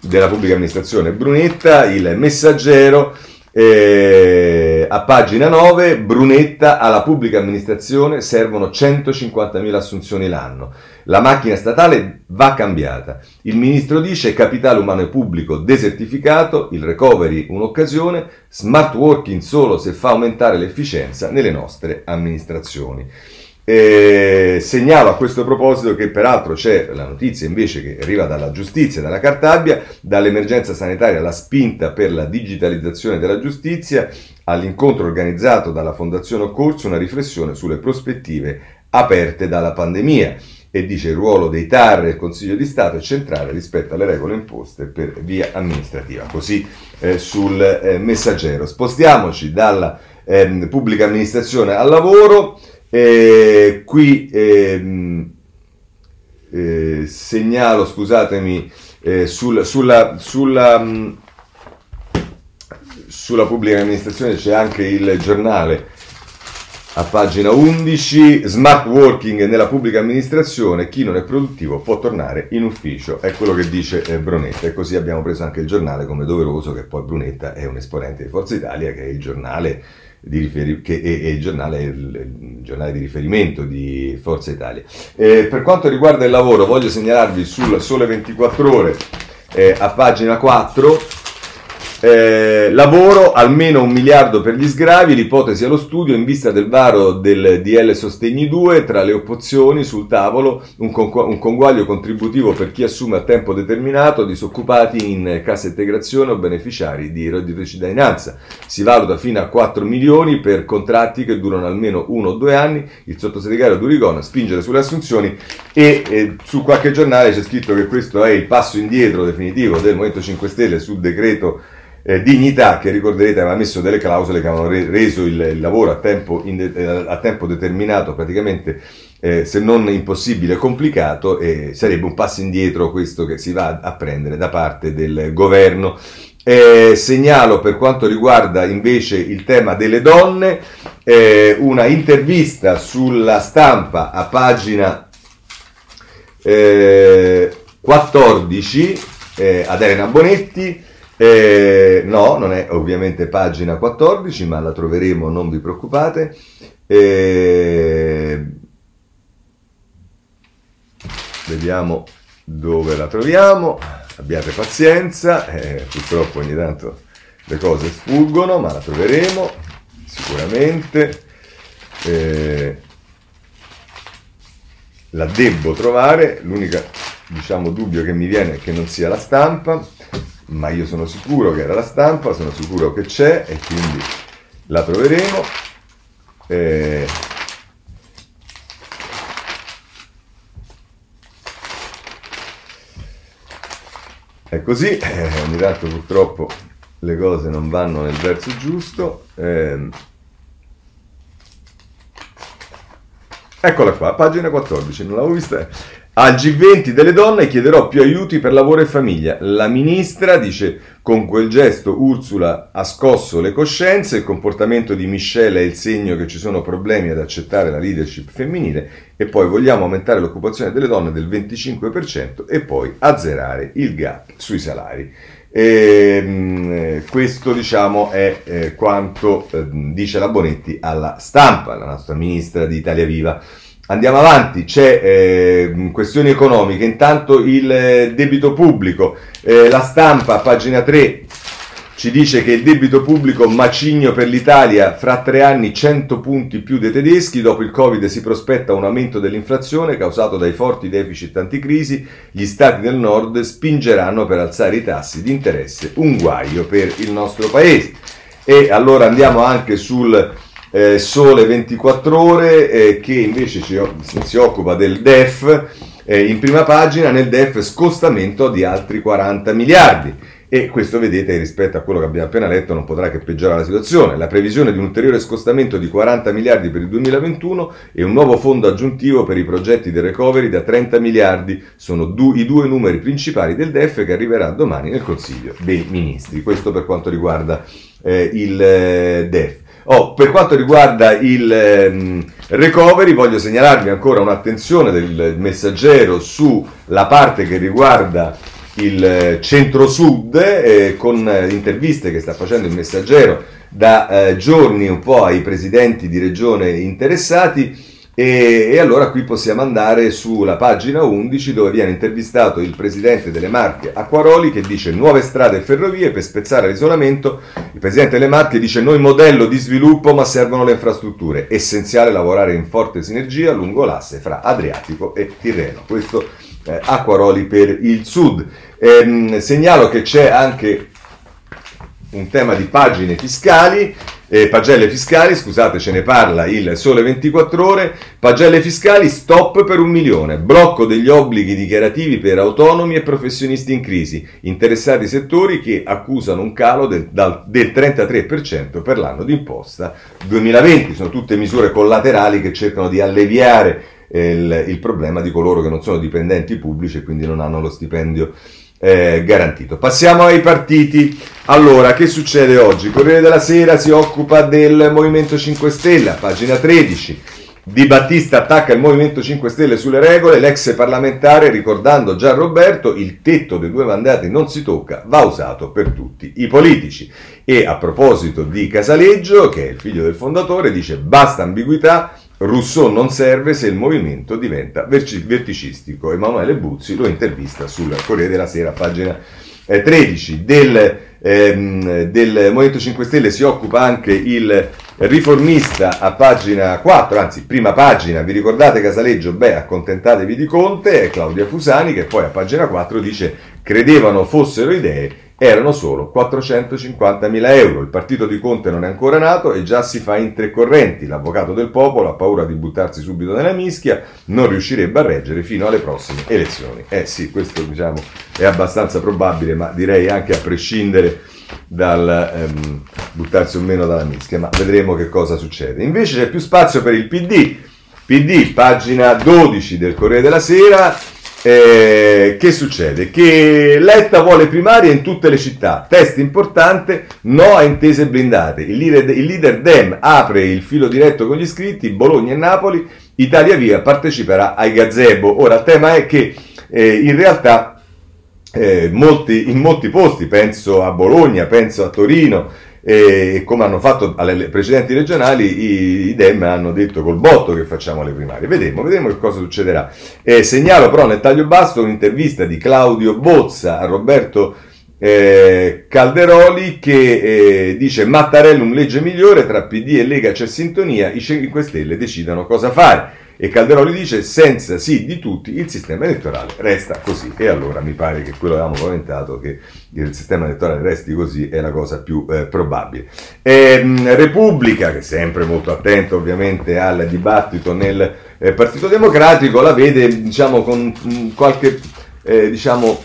della pubblica amministrazione Brunetta, il messaggero. Eh, a pagina 9, Brunetta alla pubblica amministrazione servono 150.000 assunzioni l'anno. La macchina statale va cambiata. Il ministro dice capitale umano e pubblico desertificato, il recovery un'occasione, smart working solo se fa aumentare l'efficienza nelle nostre amministrazioni. E segnalo a questo proposito che peraltro c'è la notizia invece che arriva dalla giustizia, dalla Cartabia, dall'emergenza sanitaria alla spinta per la digitalizzazione della giustizia, all'incontro organizzato dalla Fondazione Occorso, una riflessione sulle prospettive aperte dalla pandemia e dice il ruolo dei TAR e il Consiglio di Stato è centrale rispetto alle regole imposte per via amministrativa. Così eh, sul eh, messaggero. Spostiamoci dalla eh, pubblica amministrazione al lavoro. Qui ehm, eh, segnalo, scusatemi, eh, sul, sulla, sulla, mh, sulla pubblica amministrazione c'è anche il giornale. A pagina 11, smart working nella pubblica amministrazione, chi non è produttivo può tornare in ufficio, è quello che dice eh, Brunetta. E così abbiamo preso anche il giornale come doveroso che poi Brunetta è un esponente di Forza Italia che è il giornale di, riferi- che è, è il, giornale, il, giornale di riferimento di Forza Italia. Eh, per quanto riguarda il lavoro voglio segnalarvi sul Sole 24 ore eh, a pagina 4 eh, lavoro, almeno un miliardo per gli sgravi, l'ipotesi allo studio in vista del varo del DL Sostegni 2, tra le opzioni sul tavolo un, con- un conguaglio contributivo per chi assume a tempo determinato disoccupati in cassa integrazione o beneficiari di reddito di cittadinanza. Si valuta fino a 4 milioni per contratti che durano almeno uno o due anni. Il sottosegretario Durigon spingere sulle assunzioni e eh, su qualche giornale c'è scritto che questo è il passo indietro definitivo del Movimento 5 Stelle sul decreto eh, Dignità, che ricorderete aveva messo delle clausole che avevano re- reso il, il, lavoro a tempo, de- eh, a tempo determinato praticamente eh, se non impossibile complicato e sarebbe un passo indietro questo che si va a prendere da parte del governo. Eh, segnalo per quanto riguarda invece il tema delle donne eh, una intervista sulla stampa a pagina eh, 14 eh, ad Elena Bonetti eh, no, non è ovviamente pagina 14, ma la troveremo, non vi preoccupate. Eh, vediamo dove la troviamo. Abbiate pazienza, eh, purtroppo ogni tanto le cose sfuggono, ma la troveremo sicuramente. La devo trovare, l'unico diciamo, dubbio che mi viene è che non sia la stampa ma io sono sicuro che era la stampa, sono sicuro che c'è e quindi la troveremo. Eh, è così, eh, ogni tanto purtroppo le cose non vanno nel verso giusto. Eh, eccola qua, pagina 14, non l'avevo vista. Al G20 delle donne chiederò più aiuti per lavoro e famiglia. La ministra dice con quel gesto Ursula ha scosso le coscienze, il comportamento di Michelle è il segno che ci sono problemi ad accettare la leadership femminile e poi vogliamo aumentare l'occupazione delle donne del 25% e poi azzerare il gap sui salari. E, mh, questo diciamo è eh, quanto eh, dice la Bonetti alla stampa, la nostra ministra di Italia Viva. Andiamo avanti, c'è eh, questioni economiche, intanto il eh, debito pubblico, eh, la stampa, pagina 3, ci dice che il debito pubblico macigno per l'Italia fra tre anni 100 punti più dei tedeschi, dopo il Covid si prospetta un aumento dell'inflazione causato dai forti deficit anticrisi, gli stati del nord spingeranno per alzare i tassi di interesse, un guaio per il nostro paese. E allora andiamo anche sul eh, Sole 24 ore eh, che invece ci, si occupa del DEF, eh, in prima pagina nel DEF scostamento di altri 40 miliardi. E questo vedete rispetto a quello che abbiamo appena letto non potrà che peggiorare la situazione. La previsione di un ulteriore scostamento di 40 miliardi per il 2021 e un nuovo fondo aggiuntivo per i progetti del recovery da 30 miliardi sono du- i due numeri principali del DEF che arriverà domani nel Consiglio dei Ministri. Questo per quanto riguarda eh, il eh, DEF. Oh, per quanto riguarda il ehm, recovery, voglio segnalarvi ancora un'attenzione del messaggero sulla parte che riguarda il eh, centro-sud, eh, con eh, interviste che sta facendo il messaggero da eh, giorni un po' ai presidenti di regione interessati e, e, allora qui possiamo andare sulla pagina 11 dove viene intervistato il presidente delle Marche Acquaroli che dice nuove strade e ferrovie per spezzare l'isolamento. Il presidente delle Marche dice noi modello di sviluppo ma servono le infrastrutture. Essenziale lavorare in forte sinergia lungo l'asse fra Adriatico e Tirreno. Questo eh, Acquaroli per il sud. Ehm, segnalo che c'è anche un tema di pagine fiscali eh, pagelle fiscali, scusate, ce ne parla il Sole 24 Ore. Pagelle fiscali, stop per un milione. Blocco degli obblighi dichiarativi per autonomi e professionisti in crisi. Interessati settori che accusano un calo del, dal, del 33% per l'anno d'imposta 2020. Sono tutte misure collaterali che cercano di alleviare eh, il, il problema di coloro che non sono dipendenti pubblici e quindi non hanno lo stipendio eh, garantito. Passiamo ai partiti. Allora, che succede oggi? Corriere della Sera si occupa del Movimento 5 Stelle, pagina 13. Di Battista attacca il Movimento 5 Stelle sulle regole, l'ex parlamentare ricordando già Roberto il tetto dei due mandati non si tocca, va usato per tutti i politici. E a proposito di Casaleggio, che è il figlio del fondatore, dice basta ambiguità, Rousseau non serve se il movimento diventa verticistico. Emanuele Buzzi lo intervista sul Corriere della Sera, pagina 13. Eh, del, ehm, del Movimento 5 Stelle si occupa anche il riformista a pagina 4, anzi prima pagina, vi ricordate Casaleggio? Beh, accontentatevi di Conte, è Claudia Fusani che poi a pagina 4 dice credevano fossero idee erano solo 450 mila euro. Il partito di Conte non è ancora nato e già si fa in tre correnti. L'avvocato del popolo ha paura di buttarsi subito nella mischia, non riuscirebbe a reggere fino alle prossime elezioni. Eh sì, questo diciamo è abbastanza probabile, ma direi anche a prescindere dal ehm, buttarsi o meno dalla mischia, ma vedremo che cosa succede. Invece c'è più spazio per il PD. PD, pagina 12 del Corriere della Sera, eh, che succede? Che Letta vuole primarie in tutte le città, test importante, no a intese blindate. Il leader, il leader Dem apre il filo diretto con gli iscritti, Bologna e Napoli, Italia Via parteciperà ai gazebo. Ora il tema è che eh, in realtà eh, molti, in molti posti, penso a Bologna, penso a Torino, e come hanno fatto alle precedenti regionali, i, Dem hanno detto col botto che facciamo le primarie. Vedremo, vedremo che cosa succederà. Eh, segnalo però nel taglio basso un'intervista di Claudio Bozza a Roberto eh, Calderoli che eh, dice Mattarellum legge migliore, tra PD e Lega c'è sintonia, i 5 Stelle decidano cosa fare. E Calderoli dice senza sì di tutti il sistema elettorale resta così. E allora mi pare che quello che avevamo commentato, che il sistema elettorale resti così, è la cosa più eh, probabile. E, ehm, Repubblica, che è sempre molto attento ovviamente al dibattito nel eh, Partito Democratico, la vede diciamo con mh, qualche... Eh, diciamo,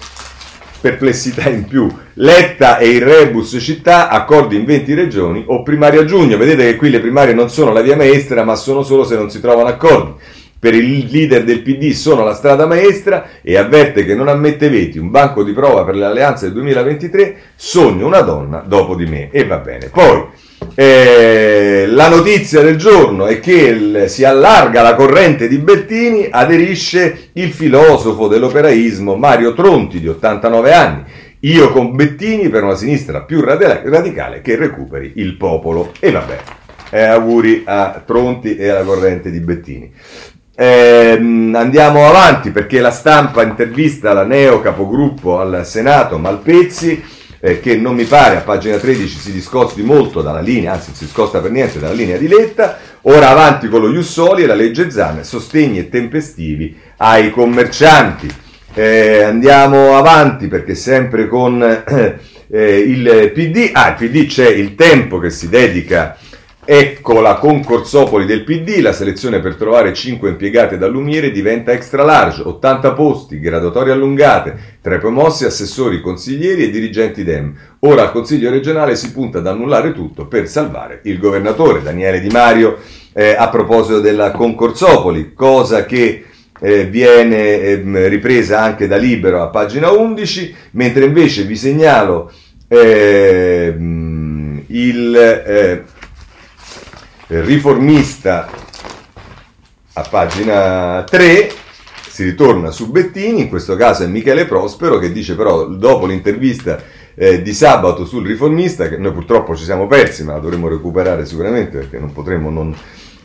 perplessità in più. Letta e il rebus città, accordi in 20 regioni o primaria a giugno. Vedete che qui le primarie non sono la via maestra, ma sono solo se non si trovano accordi. Per il leader del PD sono la strada maestra e avverte che non ammette veti, un banco di prova per le alleanze del 2023, sogno una donna dopo di me. E va bene. Poi eh, la notizia del giorno è che il, si allarga la corrente di Bettini, aderisce il filosofo dell'operaismo Mario Tronti di 89 anni. Io con Bettini per una sinistra più radicale che recuperi il popolo. E vabbè, eh, auguri a Tronti e alla corrente di Bettini. Eh, andiamo avanti perché la stampa intervista la neo capogruppo al Senato Malpezzi eh, che non mi pare a pagina 13 si discosti molto dalla linea, anzi si discosta per niente dalla linea di Letta, ora avanti con lo Jussoli e la legge Zan, sostegni e tempestivi ai commercianti. Eh, andiamo avanti perché sempre con eh, il PD, ah il PD c'è il tempo che si dedica Ecco la concorsopoli del PD, la selezione per trovare 5 impiegate da Lumiere diventa extra large, 80 posti, graduatorie allungate, tra i promossi assessori, consiglieri e dirigenti DEM. Ora al Consiglio regionale si punta ad annullare tutto per salvare il governatore Daniele Di Mario eh, a proposito della concorsopoli, cosa che eh, viene eh, ripresa anche da Libero a pagina 11, mentre invece vi segnalo ehm, il eh, riformista a pagina 3 si ritorna su Bettini, in questo caso è Michele Prospero che dice però dopo l'intervista eh, di sabato sul riformista, che noi purtroppo ci siamo persi ma la dovremo recuperare sicuramente perché non potremo non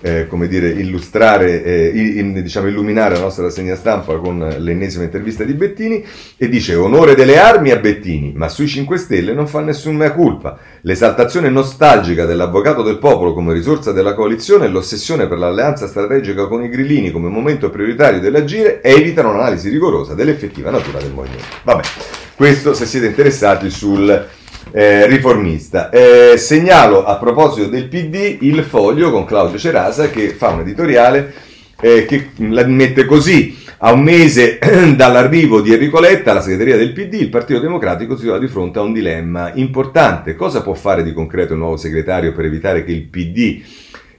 eh, come dire, illustrare, eh, in, diciamo, illuminare la nostra rassegna stampa con l'ennesima intervista di Bettini e dice onore delle armi a Bettini, ma sui 5 Stelle non fa nessuna colpa. L'esaltazione nostalgica dell'avvocato del popolo come risorsa della coalizione e l'ossessione per l'alleanza strategica con i grillini come momento prioritario dell'agire evitano un'analisi rigorosa dell'effettiva natura del movimento. Vabbè, questo se siete interessati sul eh, riformista. Eh, segnalo a proposito del PD il foglio con Claudio Cerasa che fa un editoriale eh, che la mette così. A un mese dall'arrivo di Enrico Letta alla segreteria del PD, il Partito Democratico si trova di fronte a un dilemma importante. Cosa può fare di concreto il nuovo segretario per evitare che il PD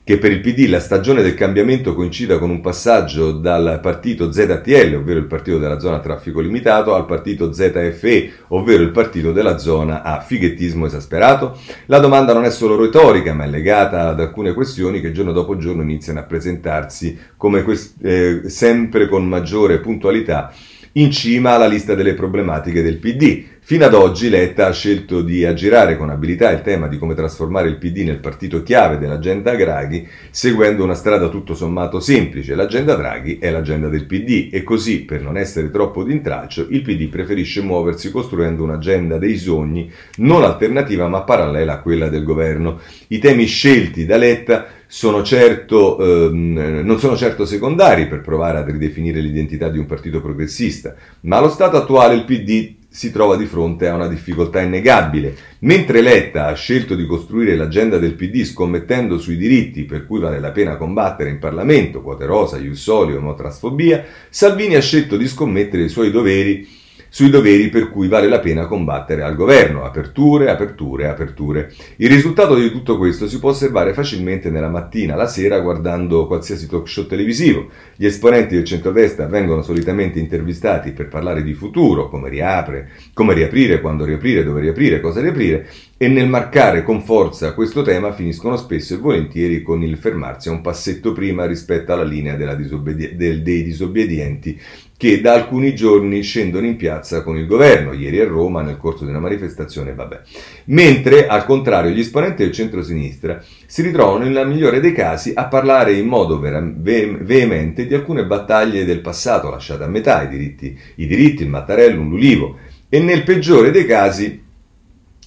che per il PD la stagione del cambiamento coincida con un passaggio dal partito ZTL, ovvero il partito della zona traffico limitato, al partito ZFE, ovvero il partito della zona a fighettismo esasperato? La domanda non è solo retorica, ma è legata ad alcune questioni che giorno dopo giorno iniziano a presentarsi come quest- eh, sempre con maggiore puntualità in cima alla lista delle problematiche del PD. Fino ad oggi Letta ha scelto di aggirare con abilità il tema di come trasformare il PD nel partito chiave dell'agenda Draghi, seguendo una strada tutto sommato semplice. L'agenda Draghi è l'agenda del PD e così, per non essere troppo d'intralcio, il PD preferisce muoversi costruendo un'agenda dei sogni non alternativa ma parallela a quella del governo. I temi scelti da Letta sono certo, ehm, non sono certo secondari per provare a ridefinire l'identità di un partito progressista, ma allo stato attuale il PD si trova di fronte a una difficoltà innegabile. Mentre Letta ha scelto di costruire l'agenda del PD scommettendo sui diritti per cui vale la pena combattere in Parlamento, quote rosa, iussolio, omotrasfobia, Salvini ha scelto di scommettere i suoi doveri sui doveri per cui vale la pena combattere al governo. Aperture, aperture, aperture. Il risultato di tutto questo si può osservare facilmente nella mattina, la sera, guardando qualsiasi talk show televisivo. Gli esponenti del centrodestra vengono solitamente intervistati per parlare di futuro, come riapre, come riaprire, quando riaprire, dove riaprire, cosa riaprire, e nel marcare con forza questo tema finiscono spesso e volentieri con il fermarsi a un passetto prima rispetto alla linea disobbedi- del, dei disobbedienti che da alcuni giorni scendono in piazza con il governo, ieri a Roma nel corso di una manifestazione, vabbè. Mentre, al contrario, gli esponenti del centro-sinistra si ritrovano nella migliore dei casi a parlare in modo vera- ve- veemente di alcune battaglie del passato lasciate a metà, i diritti, i diritti, il Mattarello, Lulivo, e nel peggiore dei casi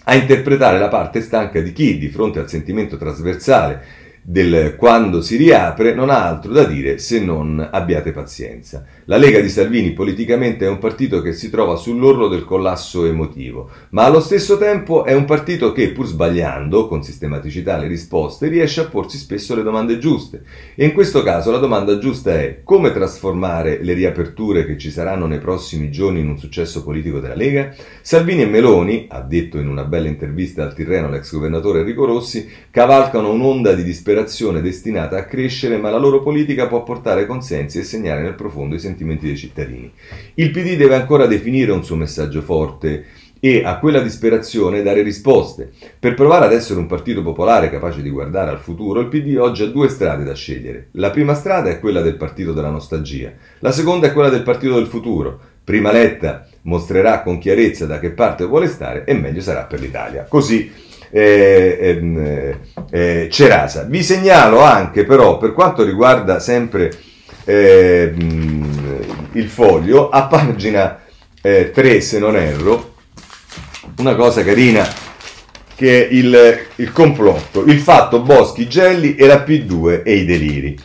a interpretare la parte stanca di chi, di fronte al sentimento trasversale del quando si riapre non ha altro da dire se non abbiate pazienza. La Lega di Salvini politicamente è un partito che si trova sull'orlo del collasso emotivo, ma allo stesso tempo è un partito che, pur sbagliando con sistematicità le risposte, riesce a porsi spesso le domande giuste. E in questo caso la domanda giusta è come trasformare le riaperture che ci saranno nei prossimi giorni in un successo politico della Lega? Salvini e Meloni, ha detto in una bella intervista al Tirreno l'ex governatore Enrico Rossi, cavalcano un'onda di disperazione destinata a crescere, ma la loro politica può portare consensi e segnare nel profondo i sentimenti dei cittadini. Il PD deve ancora definire un suo messaggio forte e a quella disperazione dare risposte. Per provare ad essere un partito popolare capace di guardare al futuro, il PD oggi ha due strade da scegliere. La prima strada è quella del partito della nostalgia, la seconda è quella del partito del futuro. Prima Letta mostrerà con chiarezza da che parte vuole stare e meglio sarà per l'Italia. Così eh, eh, eh, Cerasa. Vi segnalo anche però per quanto riguarda sempre eh, il foglio, a pagina 3 eh, se non erro, una cosa carina che è il, il complotto, il fatto Boschi, Gelli e la P2 e i deliri.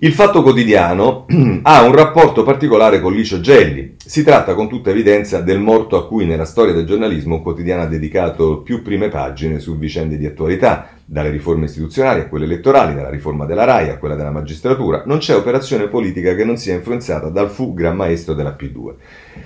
Il Fatto Quotidiano ha un rapporto particolare con Licio Gelli. Si tratta con tutta evidenza del morto a cui nella storia del giornalismo un quotidiano ha dedicato più prime pagine su vicende di attualità, dalle riforme istituzionali a quelle elettorali, dalla riforma della RAI a quella della magistratura. Non c'è operazione politica che non sia influenzata dal fu gran maestro della P2.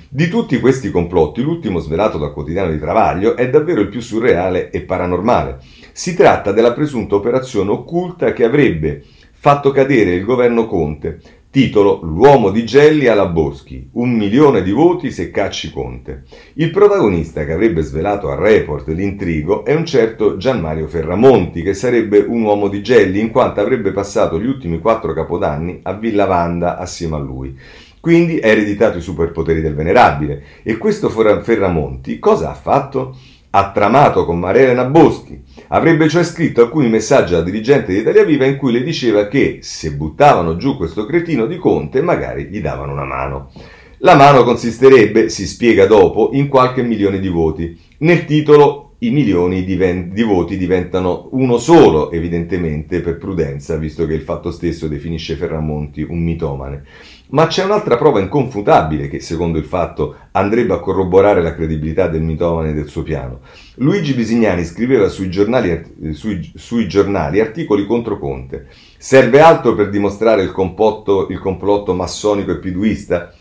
Di tutti questi complotti, l'ultimo svelato dal quotidiano di Travaglio è davvero il più surreale e paranormale. Si tratta della presunta operazione occulta che avrebbe fatto cadere il governo Conte. Titolo L'uomo di Gelli alla Boschi, un milione di voti se cacci Conte. Il protagonista che avrebbe svelato al report l'intrigo è un certo Gianmario Ferramonti, che sarebbe un uomo di Gelli in quanto avrebbe passato gli ultimi quattro capodanni a Villa Vanda assieme a lui. Quindi ha ereditato i superpoteri del venerabile. E questo Ferramonti cosa ha fatto? Ha tramato con Maria Elena Boschi. Avrebbe cioè scritto alcuni messaggi alla dirigente di Italia Viva in cui le diceva che se buttavano giù questo cretino di Conte magari gli davano una mano. La mano consisterebbe, si spiega dopo, in qualche milione di voti. Nel titolo i milioni di, di voti diventano uno solo, evidentemente per prudenza, visto che il fatto stesso definisce Ferramonti un mitomane. Ma c'è un'altra prova inconfutabile che, secondo il fatto, andrebbe a corroborare la credibilità del mitomane e del suo piano. Luigi Bisignani scriveva sui giornali, sui, sui giornali articoli contro Conte. Serve altro per dimostrare il complotto, il complotto massonico e piduista?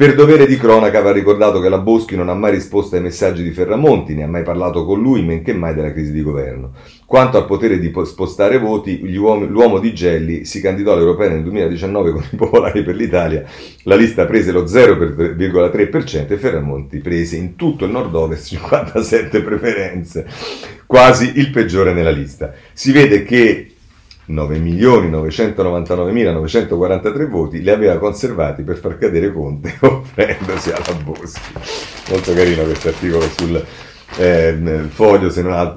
Per dovere di cronaca va ricordato che la Boschi non ha mai risposto ai messaggi di Ferramonti, ne ha mai parlato con lui, men che mai della crisi di governo. Quanto al potere di spostare voti, uomini, l'uomo di Gelli si candidò alle europee nel 2019 con i popolari per l'Italia, la lista prese lo 0,3% e Ferramonti prese in tutto il nord-ovest 57 preferenze, quasi il peggiore nella lista. Si vede che 9.999.943 voti li aveva conservati per far cadere Conte offrendosi alla Boschi. Molto carino questo articolo sul eh, foglio, se non, ha,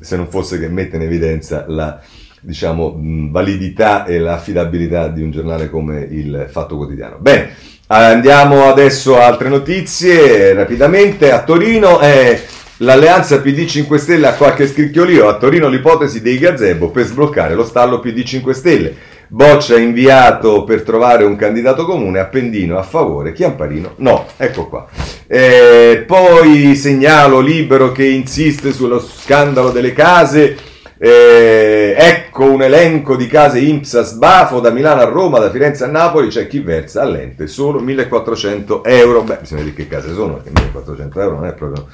se non, fosse che mette in evidenza la diciamo, validità e l'affidabilità di un giornale come il Fatto Quotidiano. Bene, andiamo adesso a altre notizie rapidamente. A Torino è L'alleanza PD 5 Stelle ha qualche scricchiolio. A Torino l'ipotesi dei gazebo per sbloccare lo stallo PD 5 Stelle. Boccia inviato per trovare un candidato comune, Appendino a favore, Chiamparino no. Ecco qua. Eh, poi segnalo libero che insiste sullo scandalo delle case. Eh, ecco un elenco di case IMSS a sbafo da Milano a Roma, da Firenze a Napoli. C'è chi versa all'ente solo 1400 euro. Beh, bisogna dire che case sono, perché 1400 euro non è proprio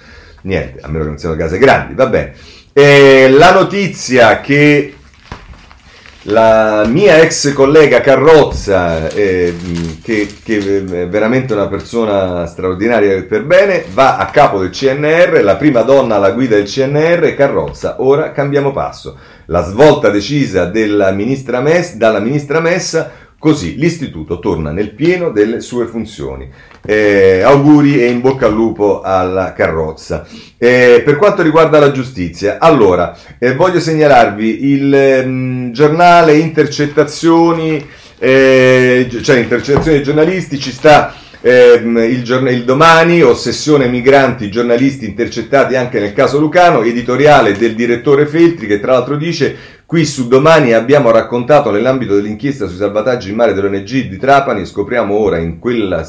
niente, a meno che non siano case grandi, va bene. E la notizia che la mia ex collega Carrozza, eh, che, che, è veramente una persona straordinaria per bene, va a capo del CNR, la prima donna alla guida del CNR, Carrozza. Ora cambiamo passo. La svolta decisa ministra Mess, dalla ministra Messa, così l'istituto torna nel pieno delle sue funzioni. Eh, auguri e in bocca al lupo alla carrozza. Eh, per quanto riguarda la giustizia, allora eh, voglio segnalarvi il mh, mm, giornale Intercettazioni, eh, cioè Intercettazioni dei giornalisti, ci sta eh, il, giorn- il, domani, ossessione migranti, giornalisti intercettati anche nel caso Lucano, editoriale del direttore Feltri che tra l'altro dice Qui su Domani abbiamo raccontato nell'ambito dell'inchiesta sui salvataggi in mare dell'ONG di Trapani, scopriamo ora in quel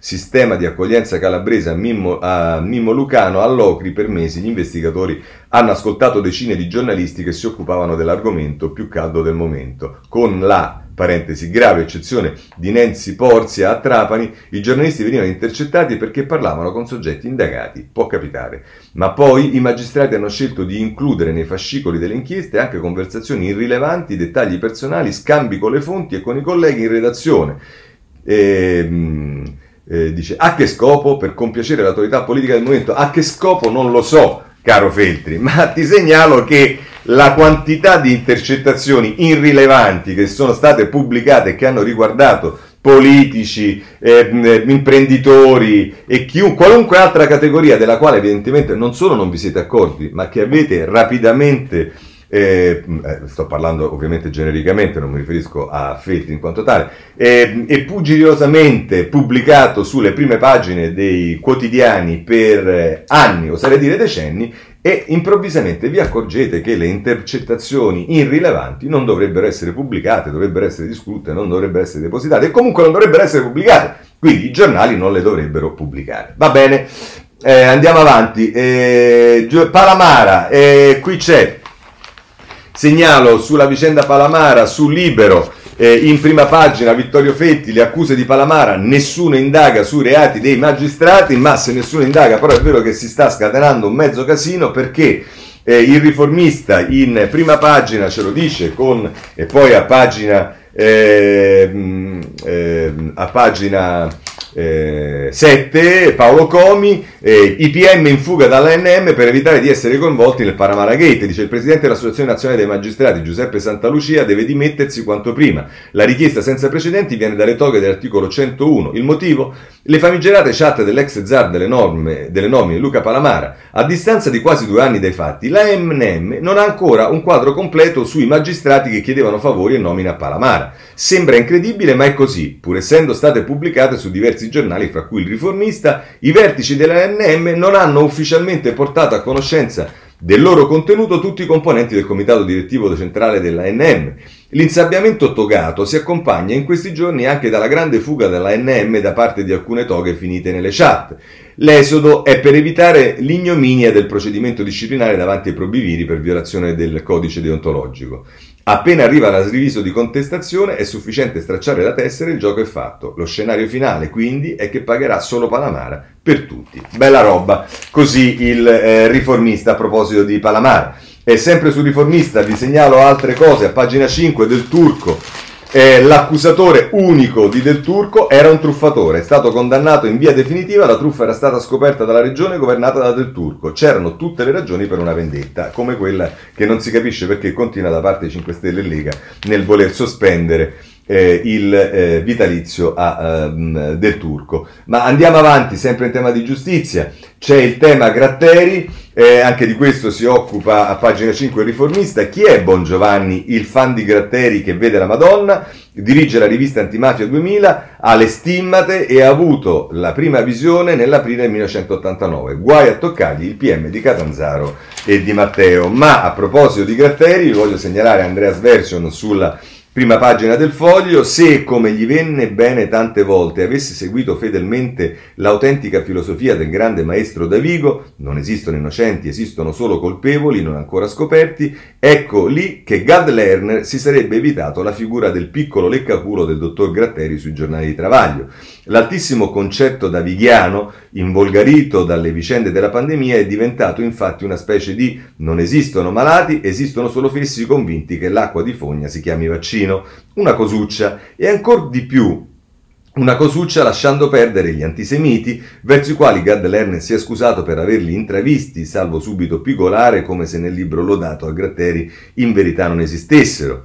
sistema di accoglienza calabrese a Mimmo, a Mimmo Lucano, all'Ocri per mesi gli investigatori hanno ascoltato decine di giornalisti che si occupavano dell'argomento più caldo del momento, con la parentesi, grave eccezione di Nancy Porzia a Trapani, i giornalisti venivano intercettati perché parlavano con soggetti indagati, può capitare. Ma poi i magistrati hanno scelto di includere nei fascicoli delle inchieste anche conversazioni irrilevanti, dettagli personali, scambi con le fonti e con i colleghi in redazione. E, ehm, eh, dice, a che scopo? Per compiacere l'autorità politica del momento. A che scopo? Non lo so, caro Feltri, ma ti segnalo che la quantità di intercettazioni irrilevanti che sono state pubblicate e che hanno riguardato politici, eh, imprenditori e chiun, qualunque altra categoria della quale evidentemente non solo non vi siete accorti, ma che avete rapidamente eh, eh, sto parlando ovviamente genericamente, non mi riferisco a Feltri in quanto tale, eh, e pugigliosamente pubblicato sulle prime pagine dei quotidiani per eh, anni, oserei dire decenni, e improvvisamente vi accorgete che le intercettazioni irrilevanti non dovrebbero essere pubblicate, dovrebbero essere discusse, non dovrebbero essere depositate e comunque non dovrebbero essere pubblicate. Quindi i giornali non le dovrebbero pubblicare. Va bene, eh, andiamo avanti. Eh, Palamara, eh, qui c'è, segnalo sulla vicenda Palamara, su Libero, eh, in prima pagina Vittorio Fetti, le accuse di Palamara, nessuno indaga sui reati dei magistrati, ma se nessuno indaga però è vero che si sta scatenando un mezzo casino perché eh, il riformista in prima pagina ce lo dice con, e poi a pagina, eh, a pagina eh, 7, Paolo Comi, eh, IPM in fuga dall'ANM per evitare di essere coinvolti nel Paramara Gate. Dice il presidente dell'Associazione Nazionale dei Magistrati Giuseppe Santalucia deve dimettersi quanto prima. La richiesta senza precedenti viene dalle toghe dell'articolo 101. Il motivo? Le famigerate chat dell'ex zar delle, norme, delle nomine Luca Palamara. A distanza di quasi due anni dai fatti, la non ha ancora un quadro completo sui magistrati che chiedevano favori e nomine a Palamara. Sembra incredibile, ma è così. Pur essendo state pubblicate su diversi giornali, fra cui il Riformista, i vertici della NM non hanno ufficialmente portato a conoscenza del loro contenuto tutti i componenti del comitato direttivo centrale della NM. L'insabbiamento togato si accompagna in questi giorni anche dalla grande fuga della NM da parte di alcune toghe finite nelle chat. L'esodo è per evitare l'ignominia del procedimento disciplinare davanti ai probiviri per violazione del codice deontologico. Appena arriva la l'avviso di contestazione è sufficiente stracciare la tessera e il gioco è fatto. Lo scenario finale quindi è che pagherà solo Palamara per tutti. Bella roba. Così il eh, riformista a proposito di Palamara. E sempre sul riformista vi segnalo altre cose a pagina 5 del Turco eh, l'accusatore unico di Del Turco era un truffatore, è stato condannato in via definitiva, la truffa era stata scoperta dalla regione governata da Del Turco. C'erano tutte le ragioni per una vendetta, come quella che non si capisce perché continua da parte dei 5 Stelle e Lega nel voler sospendere eh, il eh, vitalizio a, um, del Turco. Ma andiamo avanti, sempre in tema di giustizia, c'è il tema Gratteri eh, anche di questo si occupa a pagina 5 il riformista. Chi è Bon Giovanni, il fan di Gratteri che vede la Madonna? Dirige la rivista Antimafia 2000, ha le stimmate e ha avuto la prima visione nell'aprile 1989. Guai a toccargli il PM di Catanzaro e di Matteo. Ma a proposito di Gratteri, voglio segnalare Andrea Sversion sulla Prima pagina del foglio, se come gli venne bene tante volte avesse seguito fedelmente l'autentica filosofia del grande maestro Davigo, non esistono innocenti, esistono solo colpevoli non ancora scoperti, ecco lì che Gad Lerner si sarebbe evitato la figura del piccolo leccaculo del dottor Gratteri sui giornali di Travaglio. L'altissimo concetto davighiano, involgarito dalle vicende della pandemia, è diventato infatti una specie di non esistono malati, esistono solo fessi convinti che l'acqua di fogna si chiami vaccino vicino, una cosuccia e ancora di più una cosuccia lasciando perdere gli antisemiti, verso i quali Gad Lerner si è scusato per averli intravisti, salvo subito pigolare come se nel libro lodato a Gratteri in verità non esistessero.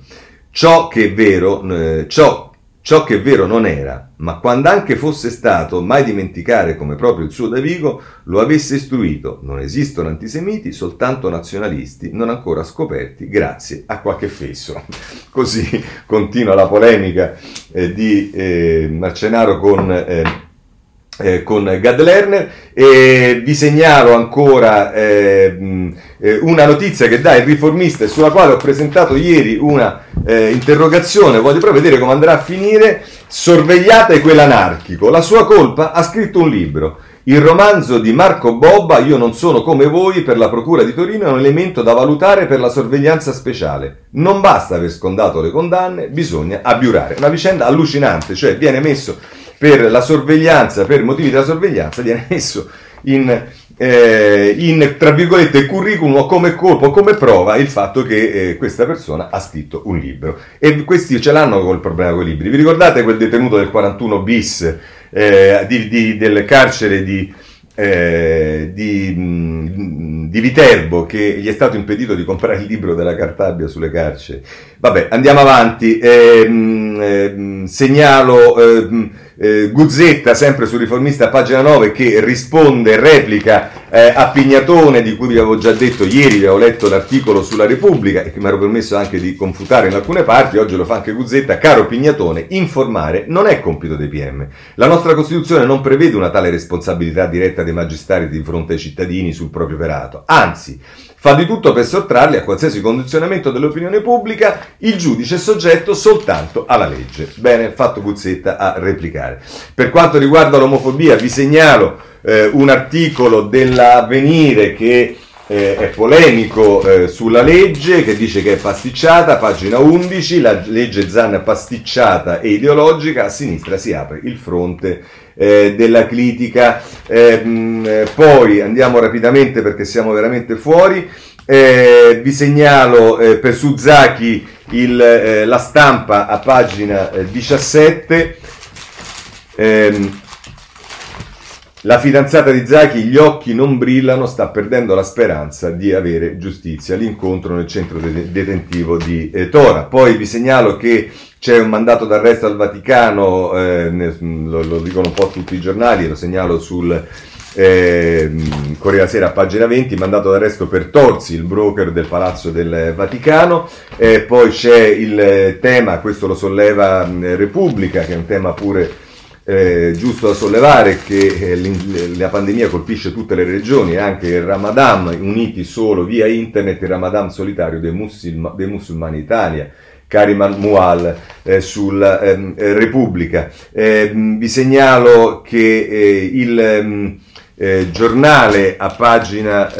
Ciò che è vero, eh, ciò Ciò che vero non era, ma quando anche fosse stato, mai dimenticare come proprio il suo Davigo lo avesse istruito. Non esistono antisemiti, soltanto nazionalisti, non ancora scoperti, grazie a qualche fesso. Così continua la polemica eh, di eh, Marcenaro con... Eh, eh, con Gad Lerner e vi segnalo ancora eh, eh, una notizia che dà il riformista e sulla quale ho presentato ieri una eh, interrogazione, voglio proprio vedere come andrà a finire, sorvegliate quell'anarchico, la sua colpa ha scritto un libro. Il romanzo di Marco Bobba, Io non sono come voi, per la Procura di Torino è un elemento da valutare per la sorveglianza speciale. Non basta aver scondato le condanne, bisogna abiurare. Una vicenda allucinante, cioè viene messo per la sorveglianza, per motivi della sorveglianza, viene messo in, eh, in tra virgolette, curriculum come colpo, come prova il fatto che eh, questa persona ha scritto un libro. E questi ce l'hanno col problema con i libri. Vi ricordate quel detenuto del 41 bis eh, di, di, del carcere di, eh, di, di, Viterbo che gli è stato impedito di comprare il libro della Cartabia sulle carceri. Vabbè, andiamo avanti. Eh, eh, segnalo ehm, eh, Guzzetta, sempre sul riformista, pagina 9, che risponde, replica eh, a Pignatone, di cui vi avevo già detto ieri, vi avevo letto l'articolo sulla Repubblica e che mi ero permesso anche di confutare in alcune parti, oggi lo fa anche Guzzetta, caro Pignatone, informare non è compito dei PM. La nostra Costituzione non prevede una tale responsabilità diretta dei magistrati di fronte ai cittadini sul proprio operato, anzi, fa di tutto per sottrarli a qualsiasi condizionamento dell'opinione pubblica, il giudice è soggetto soltanto alla legge. Bene, fatto Guzzetta a replicare. Per quanto riguarda l'omofobia, vi segnalo eh, un articolo dell'Avvenire che eh, è polemico eh, sulla legge che dice che è pasticciata, pagina 11, la legge Zan pasticciata e ideologica, a sinistra si apre il fronte eh, della critica. Eh, mh, poi andiamo rapidamente perché siamo veramente fuori. Eh, vi segnalo per Suzuki il, la stampa a pagina 17. Ehm, la fidanzata di Zaki, gli occhi non brillano, sta perdendo la speranza di avere giustizia. L'incontro nel centro detentivo di eh, Tora. Poi vi segnalo che c'è un mandato d'arresto al Vaticano, eh, lo, lo, dicono un po' tutti i giornali, lo segnalo sul eh, Corriere della Sera, pagina 20, mandato d'arresto per Torzi, il broker del Palazzo del Vaticano. poi c'è il tema, questo lo solleva Repubblica, che è un tema pure eh, giusto da sollevare che eh, la pandemia colpisce tutte le regioni e anche il Ramadan, uniti solo via internet, il Ramadan solitario dei, musulma, dei musulmani Italia. Kariman Mual eh, sulla ehm, Repubblica. Ehm, vi segnalo che eh, il ehm, eh, giornale a pagina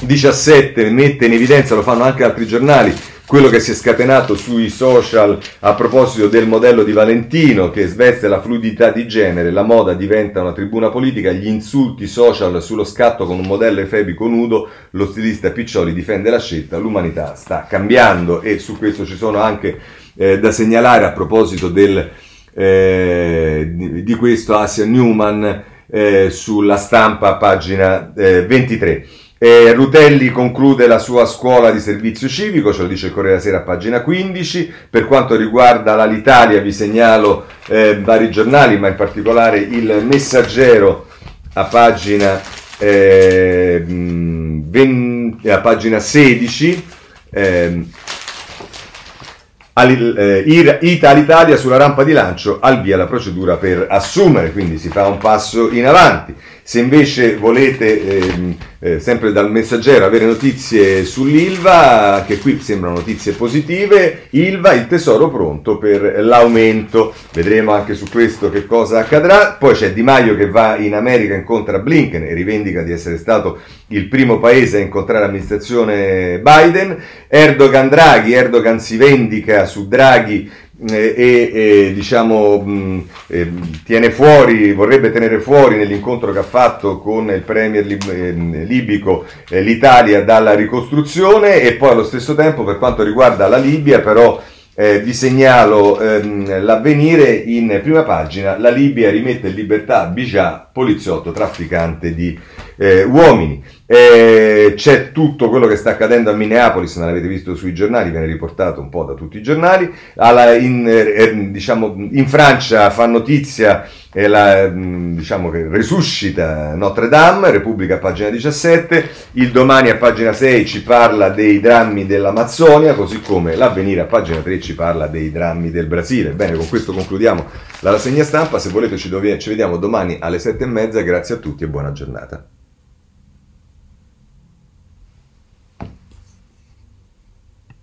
17 mette in evidenza, lo fanno anche altri giornali, quello che si è scatenato sui social a proposito del modello di Valentino che sveste la fluidità di genere, la moda diventa una tribuna politica, gli insulti social sullo scatto con un modello efebico nudo, lo stilista Piccioli difende la scelta, l'umanità sta cambiando e su questo ci sono anche eh, da segnalare a proposito del, eh, di, questo Asia Newman eh, sulla stampa pagina 23. Eh, Rutelli conclude la sua scuola di servizio civico, ce lo dice il Corriere della Sera a pagina 15. Per quanto riguarda l'Alitalia vi segnalo eh, vari giornali, ma in particolare il Messaggero a pagina, eh, 20, a pagina 16. Eh, Italia sulla rampa di lancio al via la procedura per assumere, quindi si fa un passo in avanti. Se invece volete, ehm, eh, sempre dal messaggero, avere notizie sull'ILVA, che qui sembrano notizie positive, ILVA, il tesoro pronto per l'aumento. Vedremo anche su questo che cosa accadrà. Poi c'è Di Maio che va in America, incontra Blinken e rivendica di essere stato il primo paese a incontrare l'amministrazione Biden. Erdogan Draghi, Erdogan si vendica su Draghi e, e diciamo, mh, eh, tiene fuori, vorrebbe tenere fuori nell'incontro che ha fatto con il premier lib- eh, libico eh, l'Italia dalla ricostruzione e poi allo stesso tempo per quanto riguarda la Libia però eh, vi segnalo ehm, l'avvenire in prima pagina, la Libia rimette in libertà Bijah, poliziotto trafficante di eh, uomini. Eh, c'è tutto quello che sta accadendo a Minneapolis, non l'avete visto sui giornali, viene riportato un po' da tutti i giornali. Alla, in, eh, eh diciamo, in Francia fa notizia e la, mm, diciamo che resuscita Notre Dame, Repubblica pagina 17, il domani a pagina 6 ci parla dei drammi dell'Amazzonia, così come l'avvenire a pagina 3 ci parla dei drammi del Brasile. Bene, con questo concludiamo la rassegna stampa, se volete ci, dove, ci vediamo domani alle 7 e mezza, grazie a tutti e buona giornata.